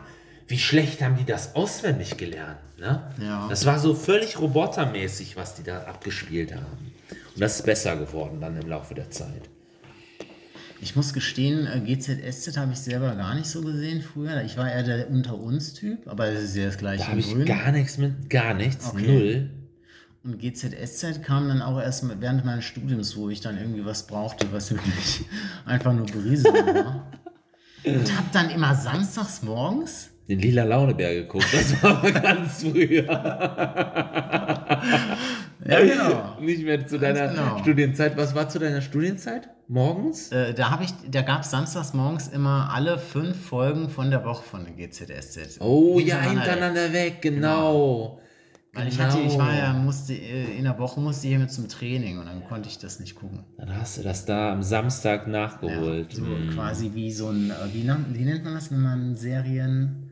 Wie schlecht haben die das auswendig gelernt? Ne? Ja. Das war so völlig robotermäßig, was die da abgespielt haben. Und das ist besser geworden dann im Laufe der Zeit. Ich muss gestehen, äh, GZSZ habe ich selber gar nicht so gesehen früher. Ich war eher der Unter uns Typ, aber das ist ja das gleiche Da habe ich Grün. gar nichts mit, gar nichts, Okay. null. Und GZSZ kam dann auch erst während meines Studiums, wo ich dann irgendwie was brauchte, was wirklich einfach nur berieseln war. Und habe dann immer samstags morgens, Den lila Launebär geguckt, das war aber ganz früher. ja genau, Nicht mehr zu deiner genau. Studienzeit. Was war zu deiner Studienzeit? Morgens? äh, da habe ich, da gab es samstags morgens immer alle fünf Folgen von der Woche von der GZSZ. Oh ja, Hintereinander. weg, genau. Weil ich hatte, ich Genau. war ja, musste, äh, in der Woche musste ich hier mit zum Training und dann konnte ich das nicht gucken. Dann hast du das da am Samstag Ja, nachgeholt. so Hm. quasi wie so ein, äh, wie, wie nennt man das, wenn man Serien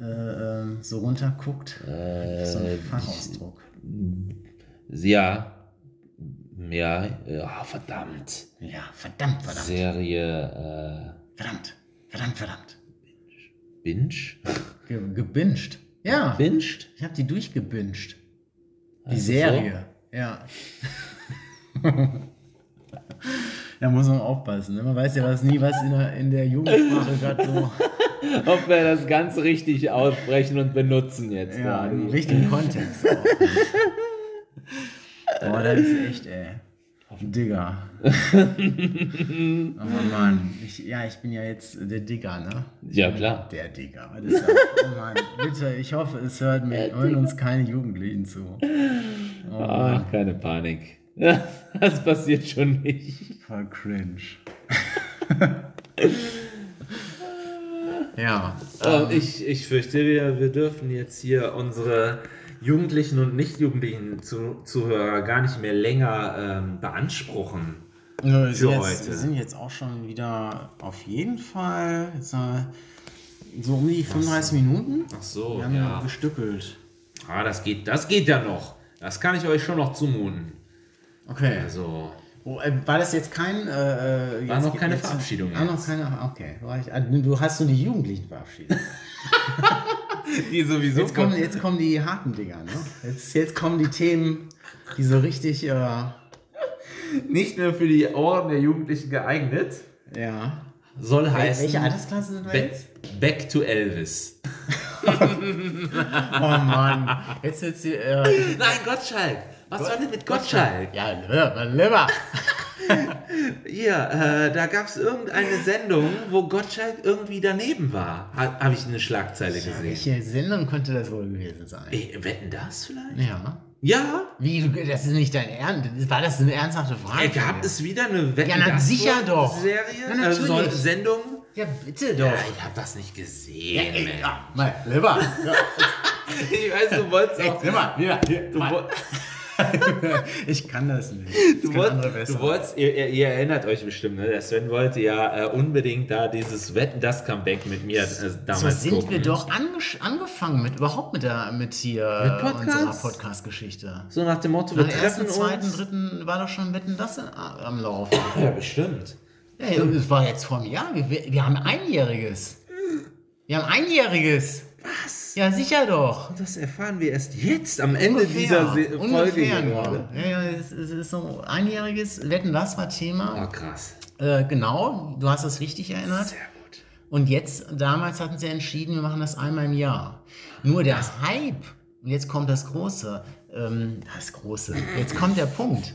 äh, ähm, so runterguckt? so Äh, ein Fachausdruck. Ja. Ja, ja, verdammt. Ja, verdammt, verdammt, Serie verdammt, verdammt, verdammt. äh, Binge? Ge gebinged. Ja, Binged? ich habe die durchgebinged. Die das Serie, ja. da muss man aufpassen. Ne? Man weiß ja was nie, was in der, in der Jugendsprache gerade so Ob wir das ganz richtig aussprechen und benutzen jetzt ja, im richtigen Kontext. Boah, das ist echt, ey. Digger. Aber Mann, ich, ja, ich bin ja jetzt der Digger, ne? Ja, klar. Der Digger. Das ja, oh Mann, bitte, ich hoffe, es hört mir, hören uns keine Jugendlichen zu. Oh Mann, Ach, keine Panik. Das passiert schon nicht. voll cringe. ja, Und ich, ich fürchte, wir, wir dürfen jetzt hier unsere Jugendlichen und nicht Jugendlichen zu, Zuhörer gar nicht mehr länger ähm, beanspruchen. Wir, für sind jetzt, heute. wir sind jetzt auch schon wieder auf jeden Fall äh, so um die 35 Minuten. Ach so, Wir haben ja gestückelt. Ah, das geht, das geht ja noch. Das kann ich euch schon noch zumuten. Okay. Also, war das jetzt kein. Äh, äh, War jetzt- noch keine jetzt- Verabschiedung Ah, noch jetzt. keine. Okay. War ah, du hast nur die Jugendlichen verabschiedet. die sowieso. Jetzt kommen, jetzt kommen die harten Dinger, ne? Jetzt, jetzt kommen die Themen, die so richtig. Äh, nicht nur für die Ohren der Jugendlichen geeignet. ja. Soll heißen. Welche Altersklasse sind wir Back, jetzt? back to Elvis. Oh Mann. Jetzt jetzt. Äh, Nein, Gottschalk. Was war denn mit Gottschalk? ja, lieber, lieber. Hier, äh, da gab es irgendeine Sendung, wo Gottschalk irgendwie daneben war. Ha, Habe ich eine Schlagzeile gesehen. Welche Sendung könnte das wohl gewesen sein? Ey, wetten das vielleicht? Ja. Ja, Wie, du- das ist nicht dein Ernst. War das eine ernsthafte Frage? äh, gab es wieder eine Wetten Ja, na, das sicher doch. Serie? Ja, also so eine. Sendung? Ja, bitte doch. Ja, ich habe das nicht gesehen. Ey, man. ja, mein Lieber. Ja, Ich weiß, du wolltest auch. immer, wieder, hier, Du, wo- Ich kann das nicht. du, Das wolltest, besser. du wolltest, ihr, ihr, erinnert euch bestimmt, ne? Der Sven wollte ja äh, unbedingt da dieses Wetten das Comeback mit mir äh, so damals sind gucken. wir doch angesch- angefangen mit überhaupt mit der mit hier Mit Podcast? unserer Podcast-Geschichte. So nach dem Motto, wir Nach ersten, treffen zweiten, uns. dritten war doch schon Wetten das in- am Laufen. Ja, bestimmt. Ja, das war jetzt vor einem Jahr. Wir, wir, wir haben einjähriges. Wir haben einjähriges. Was? Ja, sicher doch. Das erfahren wir erst jetzt am Ende dieser Se Folge ungefähr hier gerade. Ja, ja, es, es ist so einjähriges Wetten, das war Thema. Oh, krass. Äh, genau, du hast es richtig erinnert. Sehr gut. Und jetzt, damals hatten sie entschieden, wir machen das einmal im Jahr. Nur der Hype, und jetzt kommt das Große, ähm, das Große, jetzt kommt der Punkt.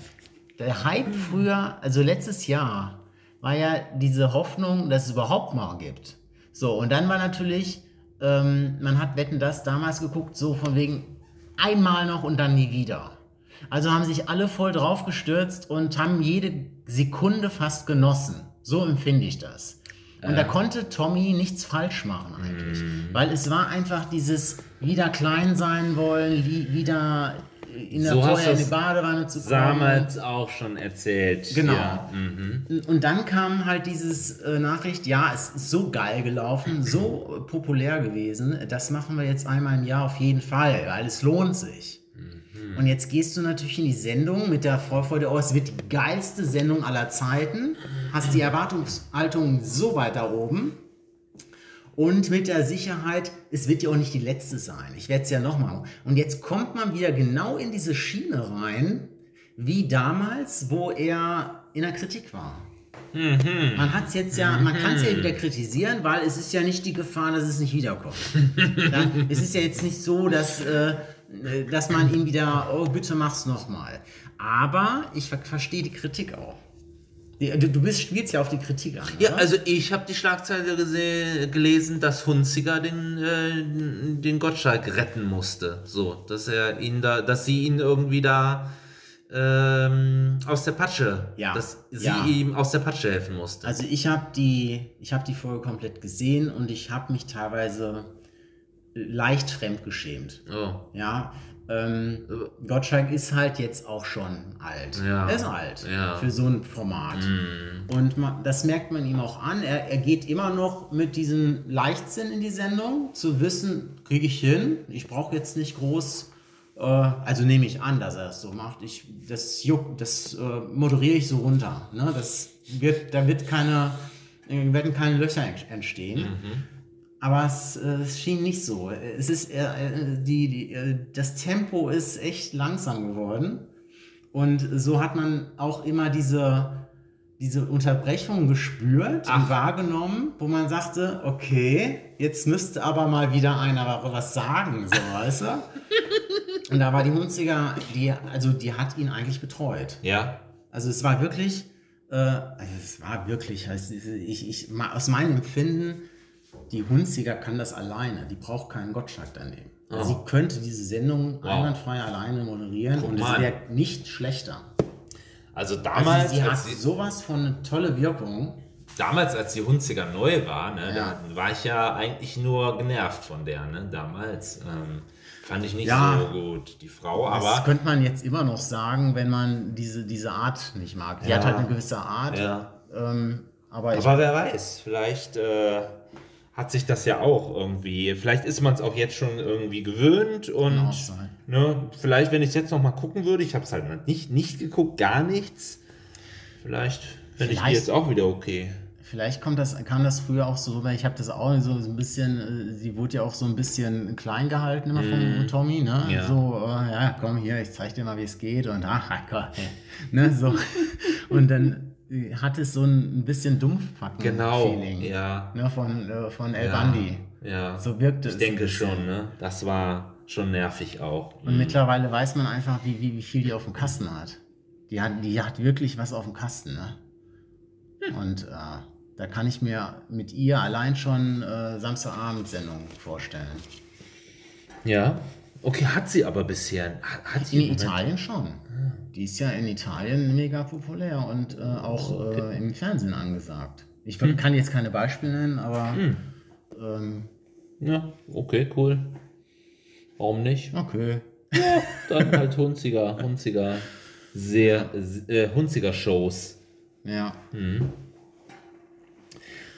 Der Hype früher, also letztes Jahr, war ja diese Hoffnung, dass es überhaupt mal gibt. So, und dann war natürlich, ähm, man hat Wetten das damals geguckt, so von wegen einmal noch und dann nie wieder. Also haben sich alle voll drauf gestürzt und haben jede Sekunde fast genossen. So empfinde ich das. Und da konnte Tommy nichts falsch machen eigentlich. Weil es war einfach dieses wieder klein sein wollen, wie, wieder in der So vorher in die Badewanne zu kommen. Damals auch schon erzählt. Genau. Ja. Mhm. Und dann kam halt dieses äh, Nachricht, ja, es ist so geil gelaufen, so äh, populär gewesen, das machen wir jetzt einmal im Jahr auf jeden Fall, weil es lohnt sich. Und jetzt gehst du natürlich in die Sendung mit der Vorfreude, oh, es wird die geilste Sendung aller Zeiten, hast die Erwartungshaltung so weit da oben und mit der Sicherheit, es wird ja auch nicht die letzte sein. Ich werde es ja noch machen. Und jetzt kommt man wieder genau in diese Schiene rein, wie damals, wo er in der Kritik war. Man hat es jetzt ja, man kann es ja wieder kritisieren, weil es ist ja nicht die Gefahr, dass es nicht wiederkommt. ja, es ist ja jetzt nicht so, dass, äh, dass man ihn wieder, oh bitte mach's nochmal. Aber ich ver verstehe die Kritik auch. Du, bist, spielst ja auf die Kritik an. Ja, oder? also ich habe die Schlagzeile gelesen, dass Hunziger den, äh, den Gottschalk retten musste. So, dass er ihn da, dass sie ihn irgendwie da ähm, aus der Patsche, Ja, dass sie ja. ihm aus der Patsche helfen musste. Also ich habe die, ich habe die Folge komplett gesehen und ich habe mich teilweise leicht fremdgeschämt. oh. Ja, ähm, Gottschalk ist halt jetzt auch schon alt. Ja. Er ist alt Ja. für so ein Format. Und man, das merkt man ihm auch an. Er, er geht immer noch mit diesem Leichtsinn in die Sendung, zu wissen, kriege ich hin. Ich brauche jetzt nicht groß, äh, also nehme ich an, dass er es so macht. Ich, das juckt, das äh, moderiere ich so runter. Ne? Das wird, da wird keine, werden keine Löcher entstehen. Aber es, äh, es schien nicht so. Es ist, äh, äh, die, die, äh, das Tempo ist echt langsam geworden. Und so hat man auch immer diese, diese Unterbrechung gespürt und wahrgenommen, wo man sagte, okay, jetzt müsste aber mal wieder einer was sagen, so weißt du? Und da war die Hunziger, die, also die hat ihn eigentlich betreut. Ja. Also es war wirklich, äh, also es war wirklich, also ich, ich, aus meinem Empfinden, die Hunziger kann das alleine. Die braucht keinen Gottschalk daneben. Also sie könnte diese Sendung einwandfrei alleine moderieren und es wäre nicht schlechter. Also Also damals, sie hat als, die, sowas von eine tolle Wirkung. damals, als die Hunziger neu war, ne, Ja. da war ich ja eigentlich nur genervt von der, ne, damals. Ähm, Fand ich nicht Ja. so gut, die Frau, Das aber. könnte man jetzt immer noch sagen, wenn man diese, diese Art nicht mag. Die Ja. hat halt eine gewisse Art. Ähm, aber Aber wer weiß, vielleicht äh, hat sich das ja auch irgendwie. Vielleicht ist man es auch jetzt schon irgendwie gewöhnt und ne, vielleicht, wenn ich es jetzt noch mal gucken würde, ich habe es halt nicht, nicht geguckt, gar nichts. Vielleicht finde ich die jetzt auch wieder okay. Vielleicht kommt das, kam das früher auch so rüber. Ich habe das auch so, ein bisschen, äh, sie wurde ja auch so ein bisschen klein gehalten immer von Tommy, ne? Ja. So, äh, ja, komm hier, ich zeig dir mal, wie es geht und ach, Gott, ne, so. Und dann hat es so ein, ein bisschen Dumpfpacken-Feeling. Genau, ja. Ne, von, äh, von El ja, Bandi. Ja. So wirkte ich es. denke ein bisschen. schon, ne? Das war schon nervig auch. Und mittlerweile weiß man einfach, wie, wie, wie viel die auf dem Kasten hat. Die hat, die hat wirklich was auf dem Kasten, ne? Und äh, da kann ich mir mit ihr allein schon äh, Samstagabendsendung vorstellen. Ja. Okay, hat sie aber bisher. Hat, hat sie In Italien schon. Die ist ja in Italien mega populär und äh, auch äh, im Fernsehen angesagt. Ich kann jetzt keine Beispiele nennen, aber ähm, Ja, okay, cool. Warum nicht? okay. Dann halt Hunziger, Hunziger, sehr, äh, Hunziger Shows. Ja.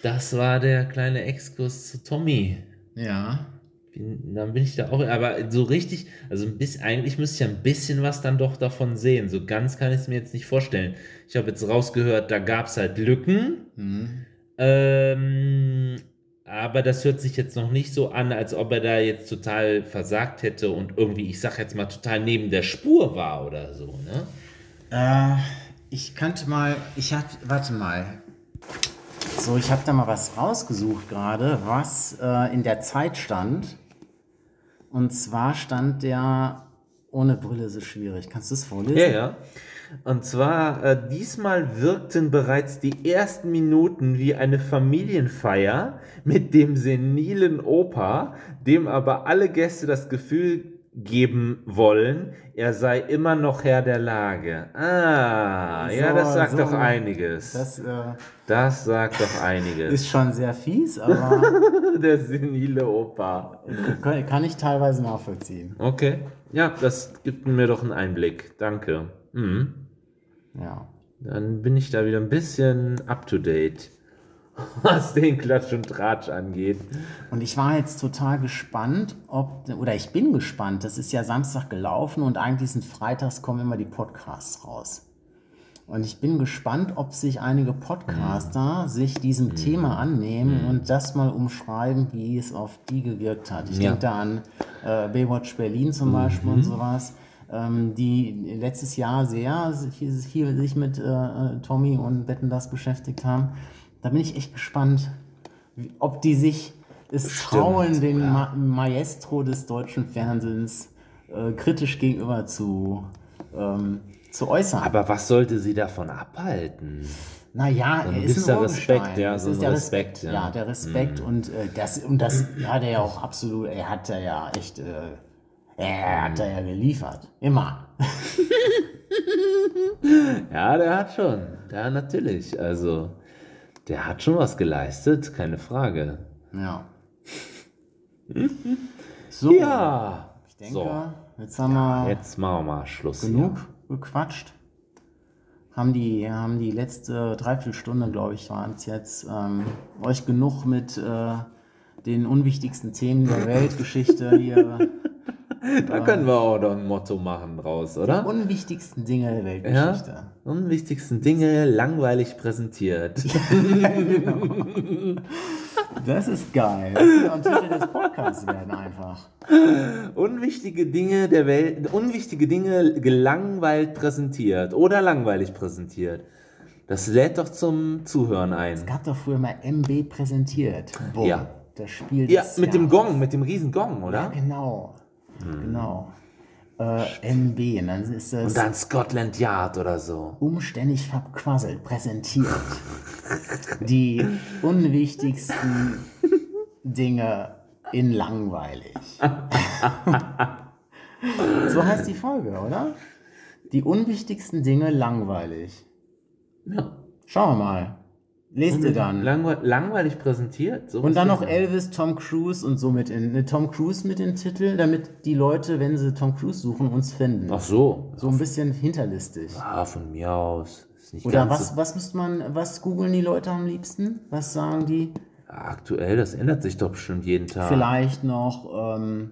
Das war der kleine Exkurs zu Tommy. Ja. Dann bin ich da auch, aber so richtig, also ein bisschen, eigentlich müsste ich ja ein bisschen was dann doch davon sehen. So ganz kann ich es mir jetzt nicht vorstellen. Ich habe jetzt rausgehört, da gab es halt Lücken. Hm. Ähm, aber das hört sich jetzt noch nicht so an, als ob er da jetzt total versagt hätte und irgendwie, ich sag jetzt mal, total neben der Spur war oder so, ne? Äh, ich kannte mal, ich hab, warte mal. So, ich habe da mal was rausgesucht gerade, was äh, in der Zeit stand. Und zwar stand der ohne Brille so schwierig. Kannst du es vorlesen? Ja, ja. Und zwar, äh, diesmal wirkten bereits die ersten Minuten wie eine Familienfeier mit dem senilen Opa, dem aber alle Gäste das Gefühl geben wollen, er sei immer noch Herr der Lage. Ah, ja, So, das sagt so. doch einiges. Das äh, Das sagt doch einiges. ist schon sehr fies, aber der senile Opa. kann, kann ich teilweise nachvollziehen. Okay. Ja, das gibt mir doch einen Einblick. Danke. Mhm. Ja. Dann bin ich da wieder ein bisschen up to date, was den Klatsch und Tratsch angeht. Und ich war jetzt total gespannt, ob, oder ich bin gespannt, das ist ja Samstag gelaufen und eigentlich sind freitags kommen immer die Podcasts raus. Und ich bin gespannt, ob sich einige Podcaster sich diesem Thema annehmen und das mal umschreiben, wie es auf die gewirkt hat. Ich Ja. denke da an äh, Baywatch Berlin zum Beispiel und sowas, ähm, die letztes Jahr sehr viel, viel sich mit äh, Tommy und Wetten das beschäftigt haben. Da bin ich echt gespannt, ob die sich es trauen, den Ma Maestro des deutschen Fernsehens äh, kritisch gegenüber zu, ähm, zu äußern. Aber was sollte sie davon abhalten? naja, er ist ein Respekt, ja, Es so ist ein der Respekt, Respekt, ja. ja. der Respekt und äh, das und das hat er ja auch absolut, er hat da ja echt, äh, er hat da ja geliefert, immer. Ja, der hat schon. Ja, natürlich. Also, der hat schon was geleistet, keine Frage. Ja. So, Ja. ich denke, so, jetzt haben wir jetzt machen wir mal Schluss. hier. genug gequatscht. Haben die, haben die letzte Dreiviertelstunde, glaube ich, waren es jetzt, ähm, euch genug mit äh, den unwichtigsten Themen der Weltgeschichte hier, Da können wir auch noch ein Motto machen draus, oder? unwichtigsten Dinge der Ja. Weltgeschichte. Unwichtigsten Dinge langweilig präsentiert. Das ist geil. Ein Titel des Podcasts werden einfach. Unwichtige Dinge der Welt, unwichtige Dinge gelangweilt präsentiert oder langweilig präsentiert. Das lädt doch zum Zuhören ein. Es gab doch früher mal MB präsentiert. Boah, Ja. Das Spiel Ja, mit dem Jahres. Gong, mit dem riesen Gong, Ja, oder? Genau. Genau. Äh, MB, und dann ist das Und dann Scotland Yard oder so. umständlich verquasselt präsentiert. Die unwichtigsten Dinge in langweilig. so heißt die Folge, oder? Die unwichtigsten Dinge langweilig. Ja. Schauen wir mal. Lest ihr dann. Langweil langweilig präsentiert. So Und dann noch Elvis, Tom Cruise und so mit in. Ne, Tom Cruise mit den Titel, damit die Leute, wenn sie Tom Cruise suchen, uns finden. Ach so. So ein bisschen hinterlistig. Ah, von mir aus. Ist nicht Oder was, was müsste man, was googeln die Leute am liebsten? Was sagen die? So, aktuell, das ändert sich doch bestimmt jeden Tag. Vielleicht noch ähm,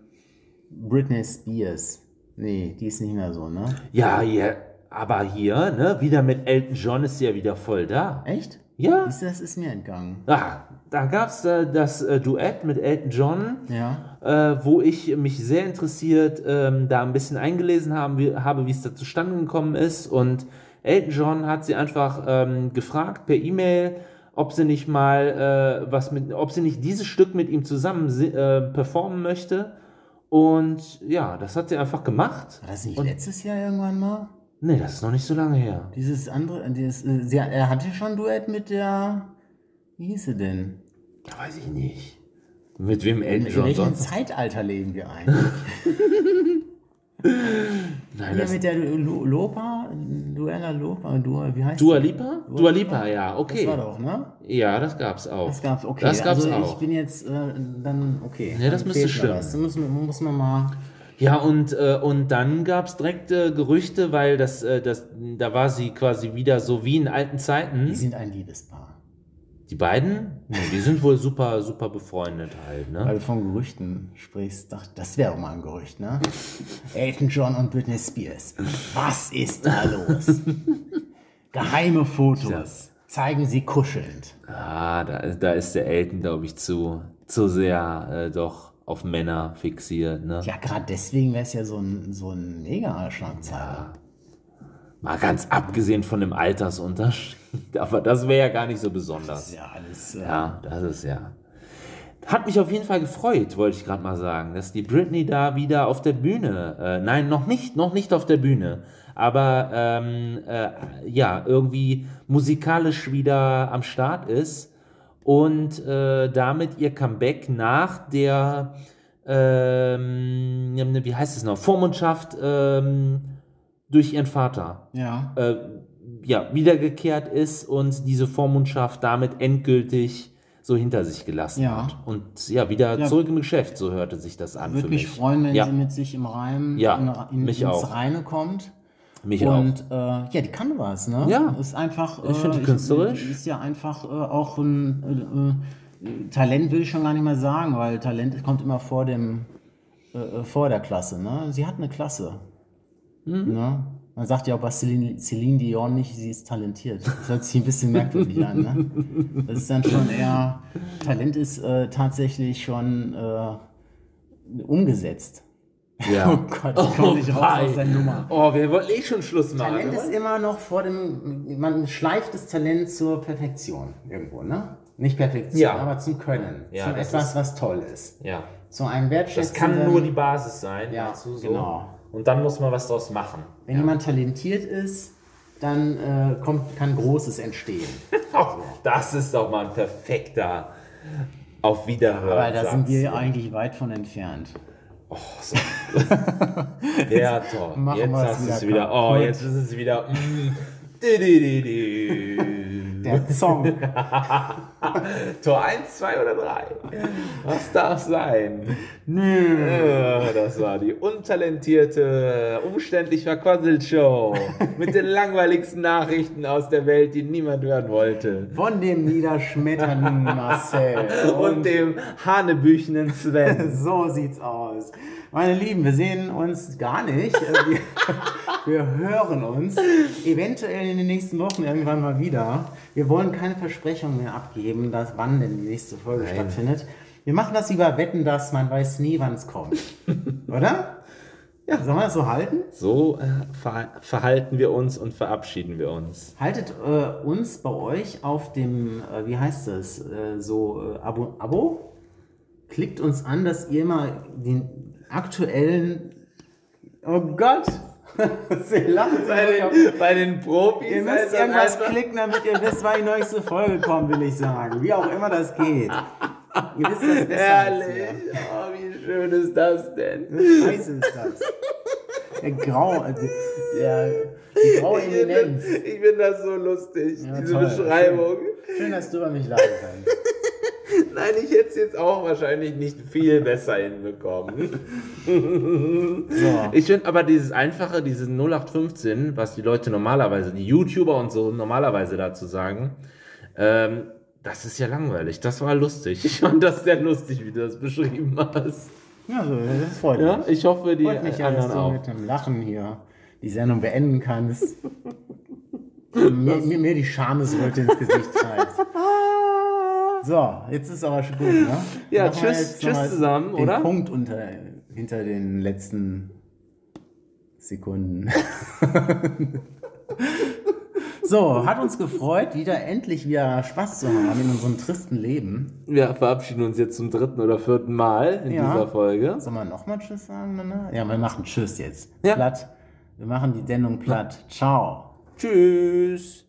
Britney Spears. Nee, die ist nicht mehr so, ne? Ja, ja, aber hier, ne, wieder mit Elton John ist sie ja wieder voll da. Echt? Ja. Ist, das ist mir entgangen. Ah, da gab es äh, das äh, Duett mit Elton John, Ja. äh, wo ich mich sehr interessiert ähm, da ein bisschen eingelesen haben, wie, habe, wie es da zustande gekommen ist. Und Elton John hat sie einfach ähm, gefragt per E-Mail, ob sie nicht mal äh, was mit, ob sie nicht dieses Stück mit ihm zusammen äh, performen möchte. Und ja, das hat sie einfach gemacht. War das nicht letztes Jahr irgendwann mal? Nee, das ist noch nicht so lange her. Dieses andere, dieses, äh, sie, er hatte schon ein Duett mit der, wie hieß sie denn? Ja, weiß ich nicht. Mit wem Elton In John welchem sonst? Zeitalter leben wir eigentlich? Nein, Hier das mit der Lu- Lopa, Duella Lopa, Dua, wie heißt Dua? Lipa? Dua Lipa, ja, okay. Das war doch, ne? Ja, das gab's auch. Das gab's, okay. Das gab's also auch. ich bin jetzt äh, dann, okay. Ja, das müsste stimmen. was. Da muss, man- muss man mal, Ja, und, äh, und dann gab's direkt äh, Gerüchte, weil das, äh, das, da war sie quasi wieder so wie in alten Zeiten. die sind ein Liebespaar. Die beiden? Nee, die sind wohl super, super befreundet halt, ne? Weil du von Gerüchten sprichst, dachte, das wäre auch mal ein Gerücht, ne? Elton John und Britney Spears. Was ist da los? Geheime Fotos. Zeigen sie kuschelnd. Ah, da, da ist der Elton, glaube ich, zu, zu sehr äh, doch auf Männer fixiert, ne? Ja, gerade deswegen wäre es ja so ein, so ein Mega-Schlagzeiler. Mal ganz abgesehen von dem Altersunterschied. Aber das wäre ja gar nicht so besonders. Das ist ja alles. Äh, Ja, das ist ja. Hat mich auf jeden Fall gefreut, wollte ich gerade mal sagen, dass die Britney da wieder auf der Bühne, äh, nein, noch nicht, noch nicht auf der Bühne, aber ähm, äh, ja, irgendwie musikalisch wieder am Start ist und äh, damit ihr Comeback nach der, ähm, wie heißt es noch, Vormundschaft ähm, durch ihren Vater ja. äh, ja, wiedergekehrt ist und diese Vormundschaft damit endgültig so hinter sich gelassen Ja. hat. Und ja, wieder Ja. zurück im Geschäft, so hörte sich das an. Würde für mich mich freuen, wenn Ja. sie mit sich im Reim Ja, in, in, mich ins auch. Reine kommt. Mich Und äh, ja, die kann was, ne? Ja. Ist einfach. Ich finde die künstlerisch. Ist ja einfach äh, auch ein äh, äh, Talent, will ich schon gar nicht mehr sagen, weil Talent kommt immer vor dem äh, äh, vor der Klasse, ne? Sie hat eine Klasse. Mhm. Ne? Man sagt ja auch bei Celine, Celine Dion nicht, sie ist talentiert. Das hört sich ein bisschen merkwürdig an, ne? Das ist dann schon eher. Talent ist äh, tatsächlich schon äh, umgesetzt. Ja. Oh Gott, ich komme nicht raus aus der Nummer. Oh, wir wollten eh schon Schluss machen. Talent ist immer noch vor dem, man schleift das Talent zur Perfektion irgendwo, ne? Nicht Perfektion, Ja. aber zum Können. Ja, zu das etwas, ist- was toll ist. Ja. Zu einem Das wertschätzenden... kann nur die Basis sein. Ja, du so? genau. Und dann muss man was draus machen. Wenn jemand talentiert ist, dann äh, kommt, kann Großes entstehen. Oh, das ist doch mal ein perfekter Auf Wiederhören. Aber da sind wir ja eigentlich weit von entfernt. Ja, toll. Machen Jetzt hast du wieder es wieder. Oh, jetzt ist es wieder. Mm. Der Song. Tor 1, 2 oder 3? Was darf sein? Nö. Das war die untalentierte, umständlich verquasselt Show mit den langweiligsten Nachrichten aus der Welt, die niemand hören wollte. Von dem niederschmetternden Marcel. Und dem hanebüchenen Sven. So sieht's aus. Meine Lieben, wir sehen uns gar nicht. Äh, Wir, wir hören uns eventuell in den nächsten Wochen irgendwann mal wieder. Wir wollen keine Versprechungen mehr abgeben, dass wann denn die nächste Folge Nein. stattfindet. Wir machen das über Wetten, dass man weiß nie, wann es kommt. Oder? Ja. Sollen wir das so halten? So äh, ver verhalten wir uns und verabschieden wir uns. Haltet äh, uns bei euch auf dem, äh, wie heißt das, äh, so äh, Abo, Abo? Klickt uns an, dass ihr mal den aktuellen, oh Gott, Sie lachen Bei den, bei den Profis. Ihr müsst das irgendwas klicken, damit ihr wisst, wann die neueste Folge kommt, will ich sagen. Wie auch immer das geht. Ihr wisst das besser als Herrlich. Oh, wie schön ist das denn? wir. Scheiße ist das. Der Grau, der, der, die graue Eminenz. Ich finde das so lustig, Ja, diese toll. Beschreibung. Schön, dass du über mich lachen kannst. Nein, ich hätte es jetzt auch wahrscheinlich nicht viel besser hinbekommen. So. Ich finde aber dieses einfache, dieses 0815, was die Leute normalerweise, die YouTuber und so normalerweise dazu sagen, ähm, das ist ja langweilig. Das war lustig. Ich fand das sehr lustig, wie du das beschrieben hast. Ja, das freut Ja, mich. ich hoffe, die Freut mich ja, dass anderen du auch. mit dem Lachen hier die Sendung beenden kannst. mir, mir, mir die Schamesröte ins Gesicht treibt. So, jetzt ist aber schon gut, ne? Ja, Machen tschüss- tschüss zusammen, den oder? Punkt unter, hinter den letzten Sekunden. so, hat uns gefreut, wieder endlich wieder Spaß zu haben in unserem tristen Leben. Wir verabschieden uns jetzt zum dritten oder vierten Mal in Ja. dieser Folge. Sollen wir nochmal Tschüss sagen danach? Ja, wir machen Tschüss jetzt. Ja. Platt. Wir machen die Sendung platt. Ciao. Tschüss.